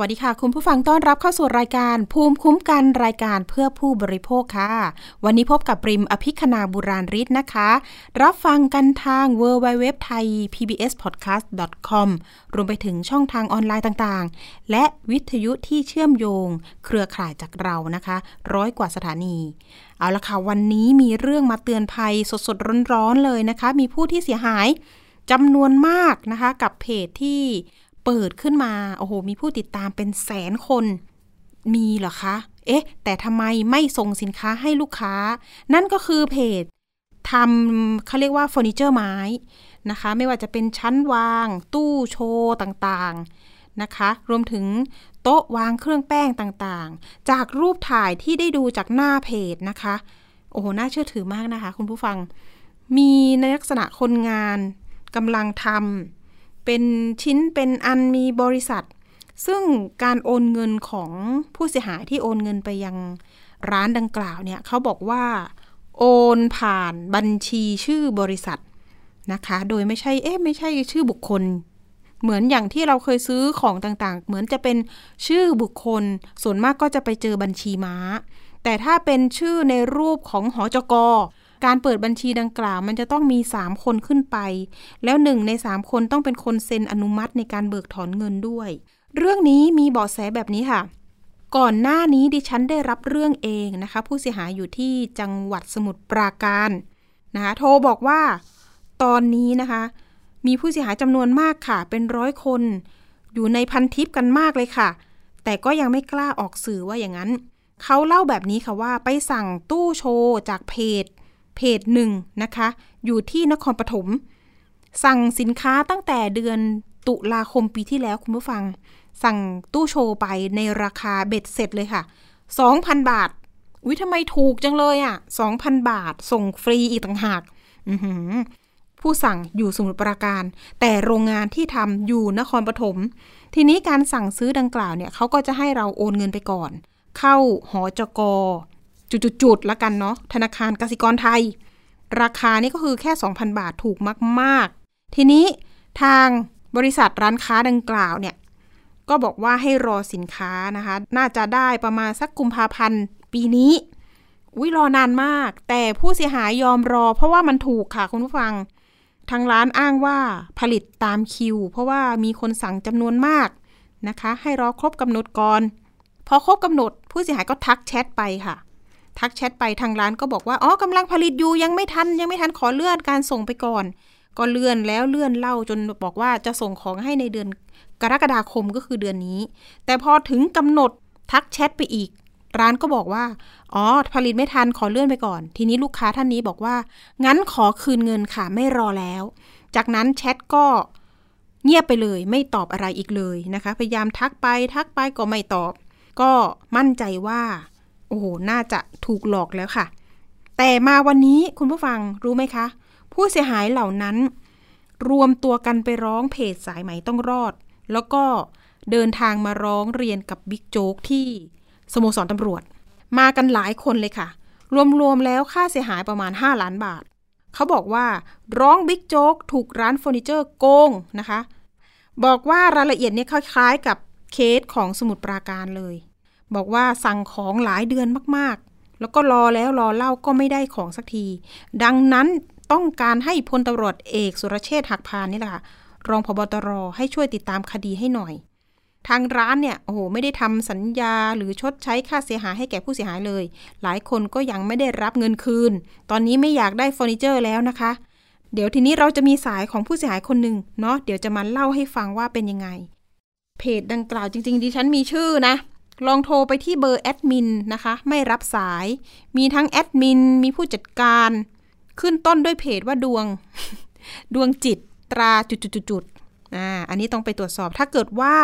วัสดีค่ะ คุณผู้ฟังต้อนรับเข้าสู่รายการ ภูมิคุ้มกันรายการเพื่อผู้บริโภคค่ะ วันนี้พบกับปริมอภิคณาบุราริศนะคะ รับฟังกันทาง w w w t h a i PBSPodcast com รวมไปถึงช่องทางออนไลน์ต่างๆ และวิทยุที่เชื่อมโยง เครือข่ายจากเรานะคะ ร้อยกว่าสถานี เอาละค่ะ วันนี้มีเรื่องมาเตือนภัยสดๆร้อนๆเลยนะคะ มีผู้ที่เสียหายจำนวนมากนะคะ กับเพจที่ เปิดขึ้นมา โอ้โห มีผู้ติดตามเป็นแสนคน มีเหรอคะ เอ๊ะ แต่ทำไมไม่ส่งสินค้าให้ลูกค้า นั่นก็คือเพจทำเขาเรียกว่าเฟอร์นิเจอร์ไม้นะคะ ไม่ว่าจะเป็นชั้นวาง ตู้โชว์ต่างๆนะคะ รวมถึงโต๊ะวางเครื่องแป้งต่างๆ จากรูปถ่ายที่ได้ดูจากหน้าเพจนะคะ โอ้โห น่าเชื่อถือมากนะคะ คุณผู้ฟัง มีในลักษณะคนงานกำลังทำ เป็นชิ้นเป็นอันมีบริษัท ซึ่งการโอนเงินของผู้เสียหายที่โอนเงินไปยังร้านดังกล่าวเนี่ยเขาบอกว่า โอนผ่านบัญชีชื่อบริษัทนะคะ โดยไม่ใช่เอ๊ะไม่ใช่ชื่อบุคคล เหมือนอย่างที่เราเคยซื้อของต่างๆ เหมือนจะเป็นชื่อบุคคล ส่วนมากก็จะไปเจอบัญชีม้า แต่ถ้าเป็นชื่อในรูปของหอจก การเปิดบัญชีดังกล่าวมันจะต้องมี 3 คนขึ้นไป แล้วหนึ่งใน 3 คนต้องเป็นคนเซ็นอนุมัติในการเบิกถอนเงินด้วย เรื่องนี้มีเบาะแสแบบนี้ค่ะ ก่อนหน้านี้ดิฉันได้รับเรื่องเองนะคะ ผู้เสียหายอยู่ที่จังหวัดสมุทรปราการนะคะโทรบอกว่า ตอนนี้นะคะ มีผู้เสียหายจำนวนมากค่ะ เป็นร้อยคน อยู่ในพันทิปกันมากเลยค่ะ แต่ก็ยังไม่กล้าออกสื่อว่าอย่างนั้นเขาเล่าแบบนี้ค่ะว่าไปสั่งตู้โชว์จากเพจ เพจหนึ่งนะคะ อยู่ที่นครปฐมสั่งสินค้าตั้งแต่เดือนตุลาคมปีที่แล้วคุณผู้ฟัง สั่งตู้โชว์ไปในราคาเบ็ดเสร็จเลยค่ะ 2,000 บาทอุ้ยทำไมถูกจังเลยอะ่ะ 2,000 บาทส่งฟรีอีกต่างหากผู้สั่งอยู่สมุทรปราการ แต่โรงงานที่ทำอยู่นครปฐมทีนี้การสั่งซื้อดังกล่าวเนี่ยเขาก็จะให้เราโอนเงินไปก่อน เข้าหอจก จุดๆๆละกันเนาะธนาคารกสิกรไทย ราคานี่ก็คือแค่ 2,000 บาทถูกมาก ๆ ทีนี้ทางบริษัทร้านค้าดังกล่าวเนี่ย ก็บอกว่าให้รอสินค้านะคะ น่าจะได้ประมาณสักกุมภาพันธ์ปีนี้อุ้ยรอนานมาก แต่ผู้เสียหายยอมรอ เพราะว่ามันถูกค่ะคุณผู้ฟัง ทางร้านอ้างว่าผลิตตามคิว เพราะว่ามีคนสั่งจำนวนมากนะคะ ให้รอครบกำหนดก่อน พอครบกำหนดผู้เสียหายก็ทักแชทไปค่ะ ทักแชทไปทางร้านก็บอกว่าอ๋อกำลังผลิตอยู่ยังไม่ทันยังไม่ทันขอเลื่อนการส่งไปก่อน ก็เลื่อนแล้วเลื่อนเล่าจนบอกว่าจะส่งของให้ในเดือนกรกฎาคมก็คือเดือนนี้ แต่พอถึงกำหนดทักแชทไปอีก ร้านก็บอกว่า อ๋อ ผลิตไม่ทันขอเลื่อนไปก่อน ทีนี้ลูกค้าท่านนี้บอกว่า งั้นขอคืนเงินค่ะไม่รอแล้ว จากนั้นแชทก็เงียบไปเลยไม่ตอบอะไรอีกเลยนะคะ พยายามทักไปทักไปก็ไม่ตอบ ก็มั่นใจว่า โอ้โห น่าจะถูกหลอกแล้วค่ะ แต่มาวันนี้คุณผู้ฟังรู้ไหมคะ ผู้เสียหายเหล่านั้น รวมตัวกันไปร้องเพจสายไหมต้องรอด แล้วก็เดินทางมาร้องเรียนกับบิ๊กโจ๊กที่สโมสรตำรวจ มากันหลายคนเลยค่ะ รวมๆแล้วค่าเสียหายประมาณ 5 ล้านบาท เขาบอกว่าร้องบิ๊กโจ๊กถูกร้านเฟอร์นิเจอร์โกงนะคะ บอกว่ารายละเอียดเนี่ยคล้ายๆกับเคสของสมุดปราการเลย บอกว่าสั่งของหลายเดือนมากๆ แล้วก็รอแล้วรอเล่าก็ไม่ได้ของสักที ดังนั้นต้องการให้พลตำรวจเอกสุรเชษฐ์หักพานนี่แหละค่ะรองพบตรให้ช่วยติดตามคดีให้หน่อย ทางร้านเนี่ยโอ้โหไม่ได้ทำสัญญาหรือชดใช้ค่าเสียหายให้แก่ผู้เสียหายเลย หลายคนก็ยังไม่ได้รับเงินคืน ตอนนี้ไม่อยากได้เฟอร์นิเจอร์แล้วนะคะ เดี๋ยวทีนี้เราจะมีสายของผู้เสียหายคนหนึ่งเนาะเดี๋ยวจะมาเล่าให้ฟังว่าเป็นยังไง เพจดังกล่าวจริง ๆ ดิฉันมีชื่อนะ ลองโทรไปที่เบอร์แอดมินนะคะ ไม่รับสาย มีทั้งแอดมิน มีผู้จัดการ ขึ้นต้นด้วยเพจว่าดวง ดวงจิตตราจุดๆๆอ่า อันนี้ต้องไปตรวจสอบ ถ้าเกิดว่า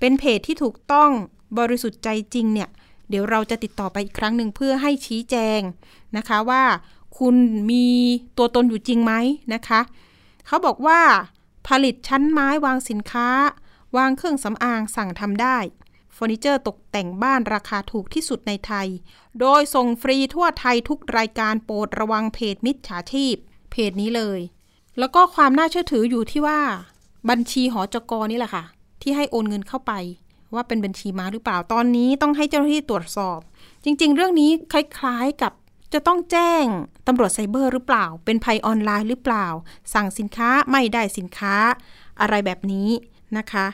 เป็นเพจที่ถูกต้องบริสุทธิ์ใจจริงเนี่ย เดี๋ยวเราจะติดต่อไปอีกครั้งหนึ่งเพื่อให้ชี้แจงนะคะว่าคุณมีตัวตนอยู่จริงไหมนะคะ เขาบอกว่า ผลิตชั้นไม้วางสินค้า วางเครื่องสำอางสั่งทำได้ เฟอร์นิเจอร์ตกแต่งบ้านราคาถูกที่สุดในไทย โดยส่งฟรีทั่วไทยทุกรายการโปรดระวังเพจมิจฉาชีพ เพจนี้เลย แล้วก็ความน่าเชื่อถืออยู่ที่ว่า บัญชีหอจกนี่แหละค่ะ ที่ให้โอนเงินเข้าไป ว่าเป็นบัญชีม้าหรือเปล่าตอนนี้ต้องให้เจ้าหน้าที่ตรวจสอบ จริง ๆ เรื่องนี้คล้ายๆกับจะต้องแจ้งตำรวจไซเบอร์หรือเปล่า เป็นภัยออนไลน์หรือเปล่า สั่งสินค้าไม่ได้สินค้า อะไรแบบนี้นะคะ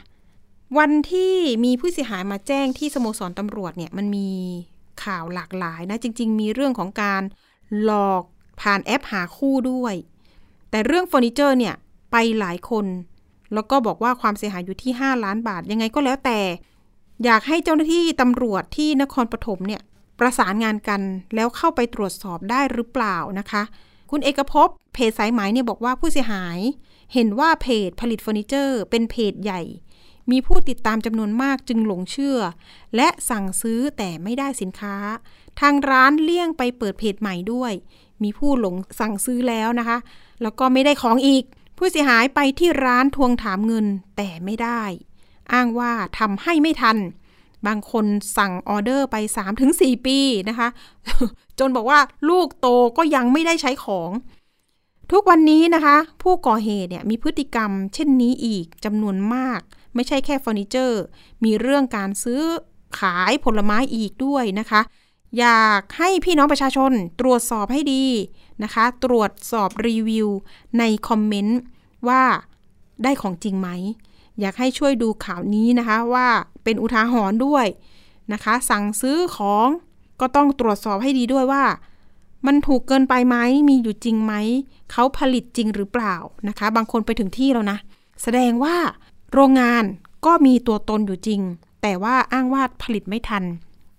วันที่มีผู้เสียหายมาแจ้งที่สโมสรตำรวจเนี่ยมันมีข่าวหลากหลายนะจริง ๆ มีเรื่องของการหลอกผ่านแอปหาคู่ด้วย แต่เรื่องเฟอร์นิเจอร์เนี่ยไปหลายคน แล้วก็บอกว่าความเสียหายอยู่ที่ 5 ล้านบาท ยังไงก็แล้วแต่ อยากให้เจ้าหน้าที่ตำรวจที่นครปฐมเนี่ยประสานงานกันแล้วเข้าไปตรวจสอบได้หรือเปล่านะคะ คุณเอกภพเพจสายไหมเนี่ยบอกว่าผู้เสียหาย เห็นว่าเพจผลิตเฟอร์นิเจอร์ เป็นเพจใหญ่ มีผู้ติดตามจำนวนมากจึงหลงเชื่อ และสั่งซื้อแต่ไม่ได้สินค้า ทางร้านเลี่ยงไปเปิดเพจใหม่ด้วย มีผู้หลงสั่งซื้อแล้วนะคะ แล้วก็ไม่ได้ของอีก ผู้เสียหายไปที่ร้านทวงถามเงินแต่ไม่ได้ อ้างว่าทำให้ไม่ทัน บางคนสั่งออเดอร์ไป 3-4 ปีนะคะ จนบอกว่าลูกโตก็ยังไม่ได้ใช้ของทุกวันนี้นะคะ ผู้ก่อเหตุเนี่ยมีพฤติกรรมเช่นนี้อีกจำนวนมาก ไม่ใช่แค่เฟอร์นิเจอร์ มีเรื่องการซื้อขายผลไม้อีกด้วยนะคะ อยากให้พี่น้องประชาชนตรวจสอบให้ดีนะคะ ตรวจสอบรีวิวในคอมเมนต์ว่าได้ของจริงไหม อยากให้ช่วยดูข่าวนี้นะคะว่าเป็นอุทาหรณ์ด้วยนะคะ สั่งซื้อของก็ต้องตรวจสอบให้ดีด้วยว่า มันถูกเกินไปไหมมีอยู่จริงไหมเขาผลิตจริงหรือเปล่านะคะ บางคนไปถึงที่แล้วนะ แสดงว่า โรงงานก็มีตัวตนอยู่จริง แต่ว่าอ้างว่าผลิตไม่ทัน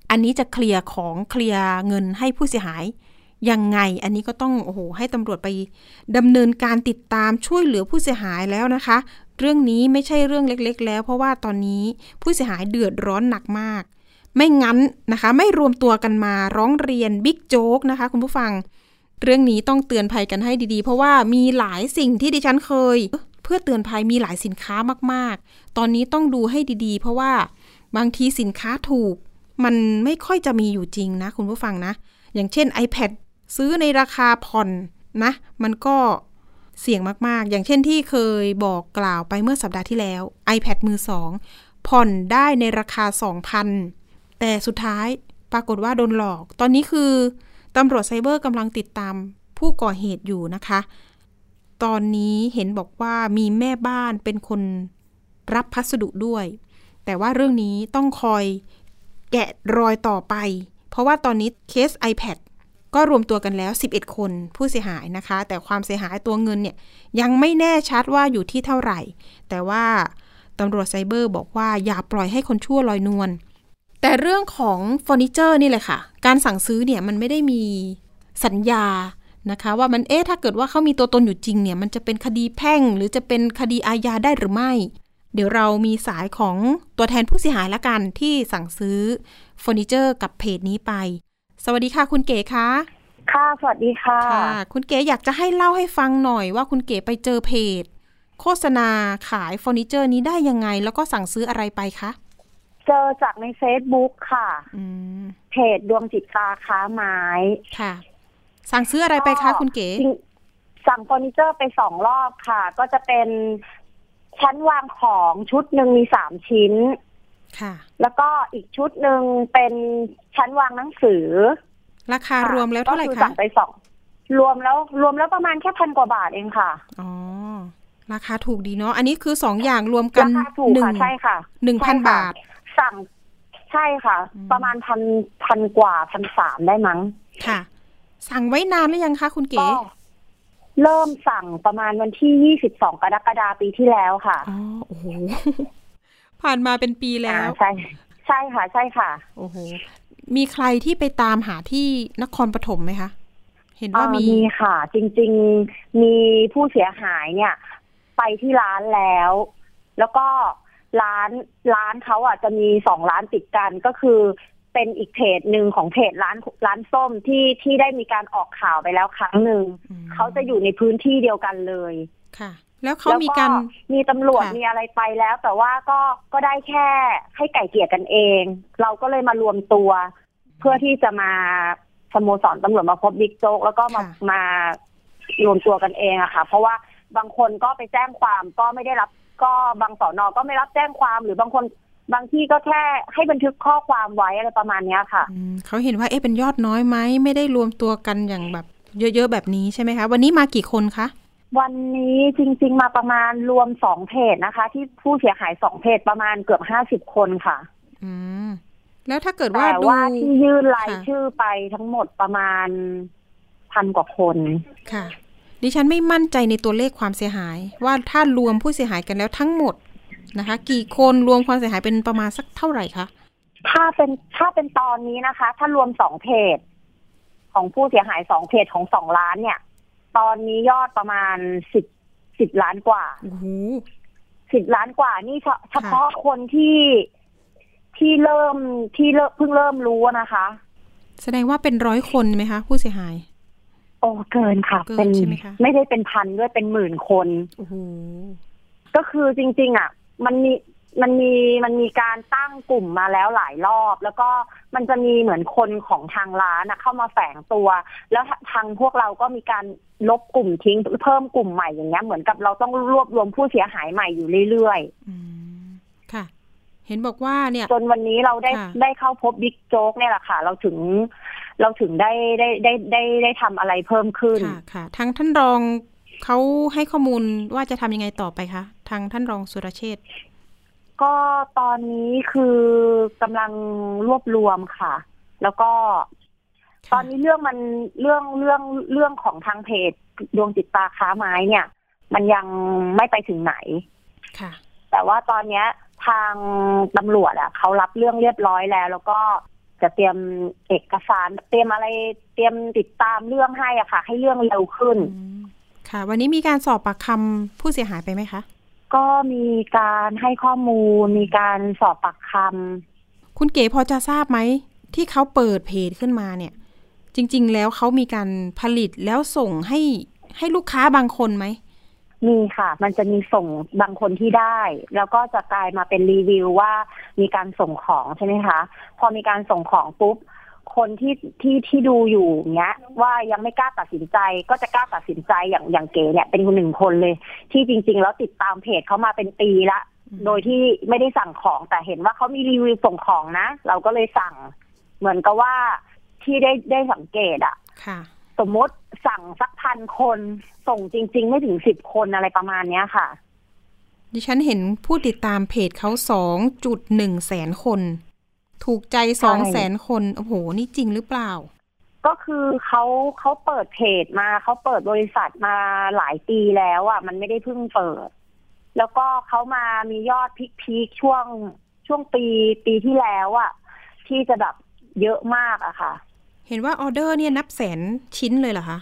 อันนี้จะเคลียร์ของเคลียร์เงินให้ผู้เสียหายยังไง อันนี้ก็ต้องโอ้โหให้ตำรวจไปดำเนินการติดตามช่วยเหลือผู้เสียหายแล้วนะคะ เรื่องนี้ไม่ใช่เรื่องเล็ก ๆ แล้ว เพราะว่าตอนนี้ผู้เสียหายเดือดร้อนหนักมาก ไม่งั้นนะคะ ไม่รวมตัวกันมาร้องเรียนบิ๊กโจ๊กนะคะ คุณผู้ฟัง เรื่องนี้ต้องเตือนภัยกันให้ดีๆ เพราะว่ามีหลายสิ่งที่ดิฉันเคย พื่อเตือนภัยมีหลายสินค้ามากๆ ตอนนี้ต้องดูให้ดีๆ เพราะว่าบางทีสินค้าถูก มันไม่ค่อยจะมีอยู่จริงนะ คุณผู้ฟังนะ อย่างเช่น iPad ซื้อในราคาผ่อนนะ มันก็เสี่ยงมากๆ อย่างเช่นที่เคยบอกกล่าวไปเมื่อสัปดาห์ที่แล้ว iPad มือสองผ่อนได้ในราคา 2,000 แต่สุดท้ายปรากฏว่าโดนหลอก ตอนนี้คือตำรวจไซเบอร์กำลังติดตามผู้ก่อเหตุอยู่นะคะ ตอนนี้เห็นบอกว่ามีแม่บ้านเป็นคนรับพัสดุด้วย แต่ว่าเรื่องนี้ต้องคอยแกะรอยต่อไป เพราะว่าตอนนี้เคส iPad ก็รวมตัวกันแล้ว 11 คนผู้เสียหายนะคะ แต่ความเสียหายตัวเงินเนี่ยยังไม่แน่ชัดว่าอยู่ที่เท่าไหร่ แต่ว่าตำรวจไซเบอร์บอกว่าอย่าปล่อยให้คนชั่วลอยนวล แต่เรื่องของเฟอร์นิเจอร์นี่แหละค่ะ การสั่งซื้อเนี่ยมันไม่ได้มีสัญญา นะคะว่ามันเอ๊ะถ้าเกิดว่าเขามีตัวตนอยู่จริงเนี่ยมันจะเป็นคดีแพ่ง หรือจะเป็นคดีอาญาได้หรือไม่ เดี๋ยวเรามีสายของตัวแทนผู้เสียหายละกันที่สั่งซื้อเฟอร์นิเจอร์กับเพจนี้ไป สวัสดีค่ะคุณเก๋คะค่ะ สวัสดีค่ะค่ะ คุณเก๋อยากจะให้เล่าให้ฟังหน่อยว่าคุณเก๋ไปเจอเพจ โฆษณาขายเฟอร์นิเจอร์นี้ได้ยังไง แล้วก็สั่งซื้ออะไรไปคะเจอจากในเฟซบุ๊กค่ะอืมเพจดวงจิตราค้าไม้ค่ะ สั่งซื้ออะไรไปคะคุณเก๋จริงสั่งเฟอร์นิเจอร์ไปสองรอบค่ะ ก็จะเป็นชั้นวางของชุดหนึ่งมีสามชิ้น ค่ะ แล้วก็อีกชุดหนึ่งเป็นชั้นวางหนังสือ ราคารวมแล้วเท่าไหร่ก็อคะสั่งไปสองรวมแล้วรวมแล้วประมาณแค่พันกว่าบาทเองค่ะ อ๋อ ราคาถูกดีเนาะ อันนี้คือสองอย่างรวมกันราคาถูกหนึ่งค่ะใช่ค่ะหนึ่งพันใช่ค่ะบาท สั่งใช่ค่ะอืมประมาณพันพันกว่าพันสามได้มั้ง ค่ะ สั่งไว้นานหรือยังคะคุณเก๋ก็เริ่มสั่งประมาณวันที่ 22 กรกฎาคมปีที่แล้วค่ะ อ๋อ โอ้โห ผ่านมาเป็นปีแล้วอ่าใช่ ใช่ค่ะ ใช่ค่ะ โอ้โห มีใครที่ไปตามหาที่นครปฐมไหมคะ เห็นว่าเอ่อมีมีค่ะ จริง ๆ มีผู้เสียหายเนี่ย ไปที่ร้านแล้ว แล้วก็ร้านร้านเขาอะจะมีสองร้านติดกันก็คือ เป็นอีกเพจหนึ่งของเพจร้านร้านส้มที่ที่ได้มีการออกข่าวไปแล้วครั้งหนึ่งอืมเขาจะอยู่ในพื้นที่เดียวกันเลยค่ะ แล้วเขามีการมีตำรวจมีอะไรไปแล้ว แต่ว่าก็ก็ได้แค่ให้ไก่เกี่ยกันเอง เราก็เลยมารวมตัว เพื่อที่จะมาสโมสรตำรวจมาพบบิ๊กโจ๊กแล้วก็มามารวมตัวกันเองอะค่ะ เพราะว่าบางคนก็ไปแจ้งความก็ไม่ได้รับ ก็บางสอนอก็ไม่รับแจ้งความหรือบางคน บางที่ก็แค่ให้บันทึกข้อความไว้อะไรประมาณนี้ค่ะเขาเห็นว่าเอ๊ะเป็นยอดน้อยไหมไม่ได้รวมตัวกันอย่างแบบ เยอะๆแบบนี้ใช่ไหมคะ วันนี้มากี่คนคะวันนี้จริง ๆ มาประมาณรวมสองเพจนะคะ ที่ผู้เสียหายสองเพจประมาณเกือบห้าสิบคนค่ะ อืมแล้วถ้าเกิดว่าแต่ว่าที่ยื่นรายชื่อไปทั้งหมดประมาณพันกว่าคนค่ะ ดิฉันไม่มั่นใจในตัวเลขความเสียหาย ว่าถ้ารวมผู้เสียหายกันแล้วทั้งหมด นะคะ กี่คนรวมความเสียหายเป็นประมาณสักเท่าไหร่คะถ้าเป็นถ้าเป็นตอนนี้นะคะ ถ้ารวมสองเพจ ของผู้เสียหายสองเพจของสองล้านเนี่ย ตอนนี้ยอดประมาณสิบสิบล้านกว่าสิบล้านกว่า นี่เฉพาะคนที่ที่เริ่มที่เริ่มเพิ่งเริ่มรู้นะคะ แสดงว่าเป็นร้อยคนไหมคะ ผู้เสียหาย โอ้เกินค่ะ เป็นไม่ได้เป็นพันด้วยเป็นหมื่นคนโอ้โหก็คือจริง ๆ อะ มันมีมันมีมันมีการตั้งกลุ่มมาแล้วหลายรอบ แล้วก็มันจะมีเหมือนคนของทางร้านนะเข้ามาแฝงตัว แล้วทางพวกเราก็มีการลบกลุ่มทิ้งเพิ่มกลุ่มใหม่อย่างเงี้ยเหมือนกับเราต้องรวบรวมผู้เสียหายใหม่อยู่เรื่อยๆค่ะ เห็นบอกว่าเนี่ย จนวันนี้เราได้ได้เข้าพบบิ๊กโจ๊กเนี่ยแหละค่ะ เราถึงเราถึงได้ได้ได้ได้ได้ทำอะไรเพิ่มขึ้นค่ะค่ะทางท่านรองเขาให้ข้อมูลว่าจะทำยังไงต่อไปคะ ทางท่านรองสุรเชษก็ตอนนี้คือกำลังรวบรวมค่ะ แล้วก็ ตอนนี้เรื่องมันเรื่องเรื่องเรื่องของทางเพจดวงจิตตาค้าไม้เนี่ย มันยังไม่ไปถึงไหนค่ะ แต่ว่าตอนเนี้ยทางตำรวจอะเขารับเรื่องเรียบร้อยแล้ว แล้วก็จะเตรียมเอกสารเตรียมอะไรเตรียมติดตามเรื่องให้อะค่ะ ให้เรื่องเร็วขึ้น ค่ะ วันนี้มีการสอบปากคำผู้เสียหายไปไหมคะ ก็มีการให้ข้อมูล มีการสอบปากคำคุณเก๋พอจะทราบไหม ที่เขาเปิดเพจขึ้นมาเนี่ย จริง ๆ แล้วเขามีการผลิตแล้วส่งให้ให้ลูกค้าบางคนไหมมีค่ะ มันจะมีส่งบางคนที่ได้ แล้วก็จะกลายมาเป็นรีวิวว่ามีการส่งของใช่ไหมคะ พอมีการส่งของปุ๊บ คนที่ที่ที่ดูอยู่เนี้ย ว่ายังไม่กล้าตัดสินใจ ก็จะกล้าตัดสินใจอย่างอย่างเก๋เนี่ยเป็นคนหนึ่งคนเลย ที่จริง ๆ แล้วติดตามเพจเขามาเป็นปีละ โดยที่ไม่ได้สั่งของแต่เห็นว่าเขามีรีวิวส่งของนะ เราก็เลยสั่ง เหมือนกับว่าที่ได้ได้สังเกตอะค่ะ สมมติสั่งสักพันคน ส่งจริง ๆ ไม่ถึงสิบคนอะไรประมาณเนี้ยค่ะ ดิฉันเห็นผู้ติดตามเพจเขาสองจุดหนึ่งแสนคน ถูกใจสองแสนคน โอ้โห นี่จริงหรือเปล่า ก็คือเขาเขาเปิดเพจมาเขาเปิดบริษัทมาหลายปีแล้วอะ มันไม่ได้เพิ่งเปิด แล้วก็เขามามียอดพีคๆช่วงช่วงปีปีที่แล้วอะ ที่จะแบบเยอะมากอะค่ะ เห็นว่าออเดอร์เนี่ยนับแสนชิ้นเลยเหรอคะ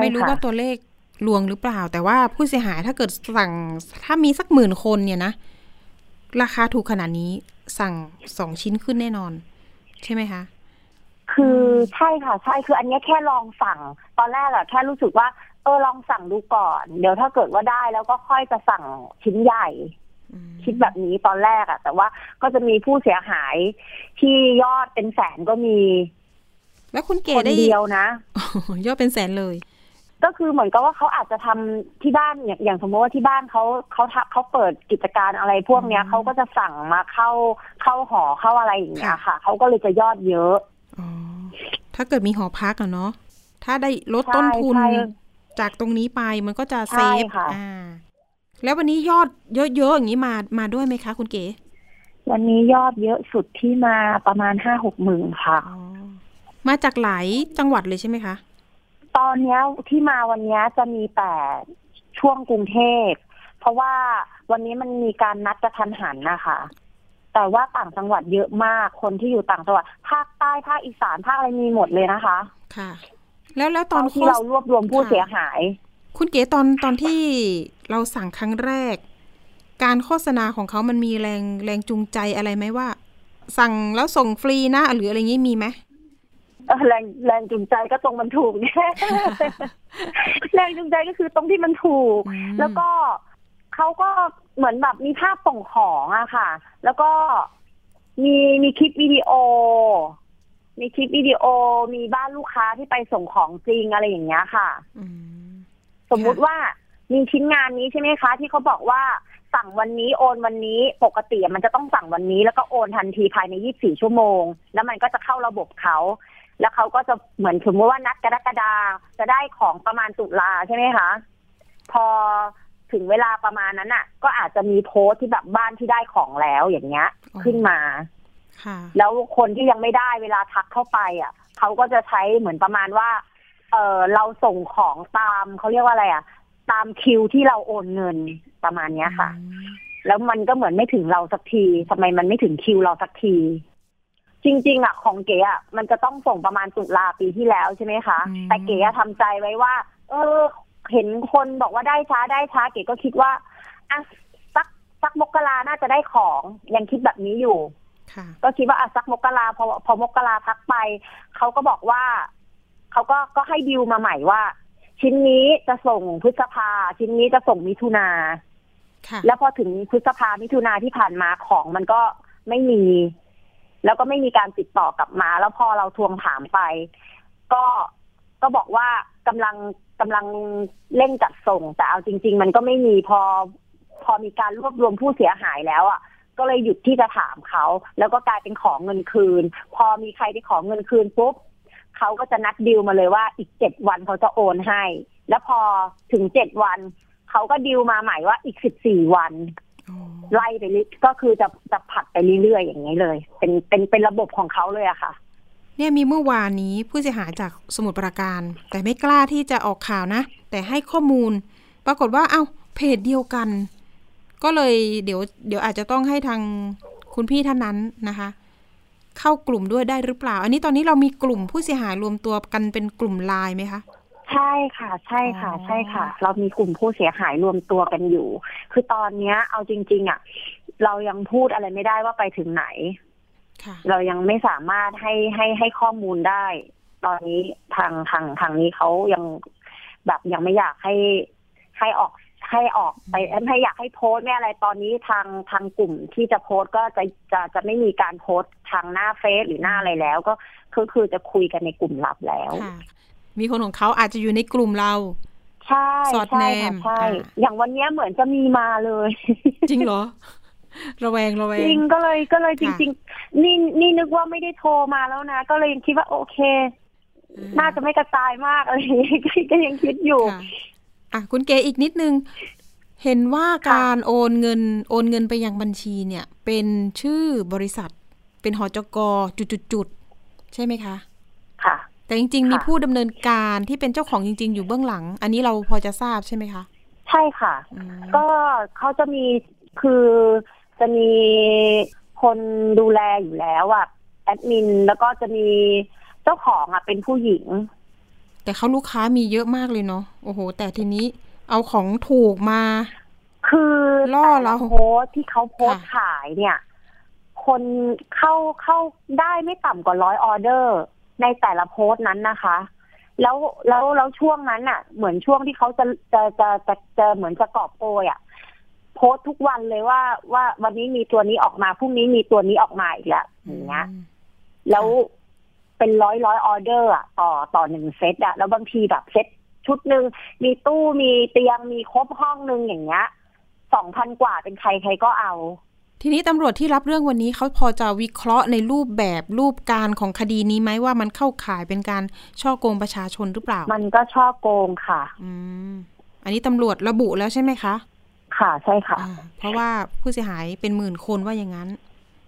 ไม่รู้ว่าตัวเลขลวงหรือเปล่า แต่ว่าผู้เสียหายถ้าเกิดสั่งถ้ามีสักหมื่นคนเนี่ยนะ ราคาถูกขนาดนี้ สั่งสองชิ้นขึ้นแน่นอน ใช่ไหมคะ คือใช่ค่ะ ใช่คืออันนี้แค่ลองสั่ง ตอนแรกอะแค่รู้สึกว่า เออลองสั่งดูก่อน เดี๋ยวถ้าเกิดว่าได้แล้วก็ค่อยจะสั่งชิ้นใหญ่คิดแบบนี้ตอนแรกอะแต่ว่าก็จะมีผู้เสียหายที่ยอดเป็นแสนก็มี แล้วคุณเก๋ได้เดียวนะยอดเป็นแสนเลย ก็คือเหมือนกับว่าเขาอาจจะทำที่บ้านอย่างอย่างสมมติว่าที่บ้านเขาเขาเขาเปิดกิจการอะไรพวกเนี้ยเขาก็จะสั่งมาเข้าเข้าหอเข้าอะไรอย่างเงี้ยค่ะเขาก็เลยจะยอดเยอะอถ้าเกิดมีหอพักอะเนาะถ้าได้ลดต้นทุนจากตรงนี้ไปมันก็จะเซฟอ่า แล้ววันนี้ยอดเยอะๆอย่างนี้มามาด้วยไหมคะคุณเก๋วันนี้ยอดเยอะสุดที่มาประมาณห้าหกหมื่นค่ะ มาจากหลายจังหวัดเลยใช่ไหมคะ ตอนนี้ที่มาวันนี้จะมีแต่ช่วงกรุงเทพเพราะว่าวันนี้มันมีการนัดกระทันหันนะคะ แต่ว่าต่างจังหวัดเยอะมากคนที่อยู่ต่างจังหวัดภาคใต้ภาคอีสานภาคอะไรมีหมดเลยนะคะ ค่ะ แล้วแล้วตอนที่เรารวบรวมผู้เสียหาย คุณเก๋ตอนตอนที่เราสั่งครั้งแรก การโฆษณาของเขามันมีแรงแรงจูงใจอะไรไหมว่า สั่งแล้วส่งฟรีนะหรืออะไรงี้มีไหมเออ แรงแรงจูงใจก็ตรงมันถูกเนี่ยแรงจูงใจก็คือตรงที่มันถูกอืมแล้วก็เขาก็เหมือนแบบมีภาพส่งของอะค่ะ แล้วก็มีมีคลิปวิดีโอ มีคลิปวิดีโอ มีบ้านลูกค้าที่ไปส่งของจริงอะไรอย่างเงี้ยค่ะอืมสมมุติว่ามีชิ้นงานนี้ใช่ไหมคะ ที่เขาบอกว่าสั่งวันนี้โอนวันนี้ปกติมันจะต้องสั่งวันนี้ แล้วก็โอนทันทีภายใน 24 ชั่วโมง แล้วมันก็จะเข้าระบบเขา แล้วเขาก็จะเหมือนสมมติว่านัดกรกฎาจะได้ของประมาณตุลาใช่ไหมคะ พอถึงเวลาประมาณนั้นอะ ก็อาจจะมีโพสต์ที่แบบบ้านที่ได้ของแล้วอย่างเงี้ย ขึ้นมาค่ะแล้วคนที่ยังไม่ได้เวลาทักเข้าไปอะเขาก็จะใช้เหมือนประมาณว่า เออเราส่งของตามเขาเรียกว่าอะไรอะ ตามคิวที่เราโอนเงินประมาณเนี้ยค่ะ แล้วมันก็เหมือนไม่ถึงเราสักทีทำไมมันไม่ถึงคิวเราสักที จริง ๆอะของเก๋อะมันจะต้องส่งประมาณตุลาปีที่แล้วใช่ไหมคะอืมแต่เก๋อะทำใจไว้ว่า เออ เห็นคนบอกว่าได้ช้าได้ช้า เก๋ก็คิดว่าอะสักสักมกราน่าจะได้ของยังคิดแบบนี้อยู่ค่ะก็คิดว่าอะสักมกราพอพอมกราทักไปเขาก็บอกว่าเขาก็ก็ให้ดิวมาใหม่ว่า ชิ้นนี้จะส่งพฤษภา ชิ้นนี้จะส่งมิถุนาค่ะแล้วพอถึงพฤษภามิถุนาที่ผ่านมาของมันก็ไม่มี แล้วก็ไม่มีการติดต่อกลับมา แล้วพอเราทวงถามไป ก็ก็บอกว่ากำลังกำลังเร่งจัดส่ง แต่เอาจริง ๆ มันก็ไม่มีพอพอมีการรวบรวมผู้เสียหายแล้วอะก็เลยหยุดที่จะถามเขา แล้วก็กลายเป็นของเงินคืน พอมีใครที่ขอเงินคืนปุ๊บเขาก็จะนัดดิวมาเลยว่าอีกเจ็ดวันเขาจะโอนให้ แล้วพอถึงเจ็ดวันเขาก็ดิวมาใหม่ว่าอีกสิบสี่วัน ไล่ไปเรื่ก็คือจะจะผัดไปเรื่อยๆอย่างนี้เลย เป็นเป็นเป็นระบบของเขาเลยอะค่ะ เนี่ยมีเมื่อวานนี้ผู้เสียหายจากสมุทรปราการ แต่ไม่กล้าที่จะออกข่าวนะ แต่ให้ข้อมูล ปรากฏว่า เอ้าเพจเดียวกัน ก็เลยเดี๋ยว เดี๋ยวอาจจะต้องให้ทางคุณพี่ท่านนั้นนะคะ เข้ากลุ่มด้วยได้หรือเปล่า อันนี้ตอนนี้เรามีกลุ่มผู้เสียหายรวมตัวกันเป็นกลุ่มไลน์ไหมคะ ใช่ค่ะ ใช่ค่ะอ๋อใช่ค่ะ เรามีกลุ่มผู้เสียหายรวมตัวกันอยู่ คือตอนเนี้ย เอาจริง ๆอะเรายังพูดอะไรไม่ได้ว่าไปถึงไหนค่ะเรายังไม่สามารถให้ให้ให้ข้อมูลได้ ตอนนี้ทางทางทางนี้เขายังแบบยังไม่อยากให้ให้ออกให้ออกไปไม่อยากให้โพสต์ไม่อะไรตอนนี้ทางทางกลุ่มที่จะโพสต์ก็จะจะจะไม่มีการโพสต์ทางหน้าเฟซหรือหน้าอะไรแล้ว ก็คือคือจะคุยกันในกลุ่มลับแล้วค่ะ มีคนของเขาอาจจะอยู่ในกลุ่มเราใช่สอดใช่แนค่ะมใช่อ่าอย่างวันเนี้ยเหมือนจะมีมาเลย จริงเหรอ ระแวงระแวจริงงก็เลยก็เลยจค่ะริง ๆ นี่นี่นึกว่าไม่ได้โทรมาแล้วนะ ก็เลยยังคิดว่าโอเค น่าจะไม่กระจายมากอะไรอย่างเงี้ยก็ก็ยังคิดอยู่ค่ะอะคุณเกอีกนิดนึง เห็นว่าการโอนเงินโอนเงินไปยังบัญชีเนี่ย เป็นชื่อบริษัท เป็นหอจกจุดๆๆใช่ไหมคะ ค่ะ แต่จริง ๆ มีค่ะผู้ดำเนินการที่เป็นเจ้าของจริง ๆ อยู่เบื้องหลัง อันนี้เราพอจะทราบใช่ไหมคะ ใช่ค่ะอืมก็เขาจะมีคือจะมีคนดูแลอยู่แล้วอะแอดมินแล้วก็จะมีเจ้าของอะเป็นผู้หญิง แต่เขาลูกค้ามีเยอะมากเลยเนาะโอ้โห แต่ทีนี้เอาของถูกมา คือล่อแต่เราละโพสต์ที่เขาโพสต์ค่ะขายเนี่ย คนเข้าเข้าได้ไม่ต่ำกว่าร้อยออเดอร์ ในแต่ละโพสต์นั้นนะคะ แล้วแล้วแล้วช่วงนั้นอะ เหมือนช่วงที่เขาจะจะจะจะจะเหมือนจะกอบโกยอะโพสต์ทุกวันเลยว่าว่าวันนี้มีตัวนี้ออกมาพรุ่งนี้มีตัวนี้ออกมาอีกแล้วอย่างเงี้ยอืมแล้วเป็นร้อยร้อยออเดอร์อะต่อต่อหนึ่งเซตอะแล้วบางทีแบบเซตชุดหนึ่งมีตู้มีเตียงมีครบห้องหนึ่งอย่างเงี้ยสองพันกว่าเป็นใครใครก็เอา ทีนี้ตำรวจที่รับเรื่องวันนี้เขาพอจะวิเคราะห์ในรูปแบบรูปการของคดีนี้ไหมว่ามันเข้าข่ายเป็นการช่อโกงประชาชนหรือเปล่า มันก็ช่อโกงค่ะ อืม อันนี้ตำรวจระบุแล้วใช่ไหมคะ ค่ะใช่ค่ะอ่าเพราะว่าผู้เสียหายเป็นหมื่นคนว่าอย่างนั้น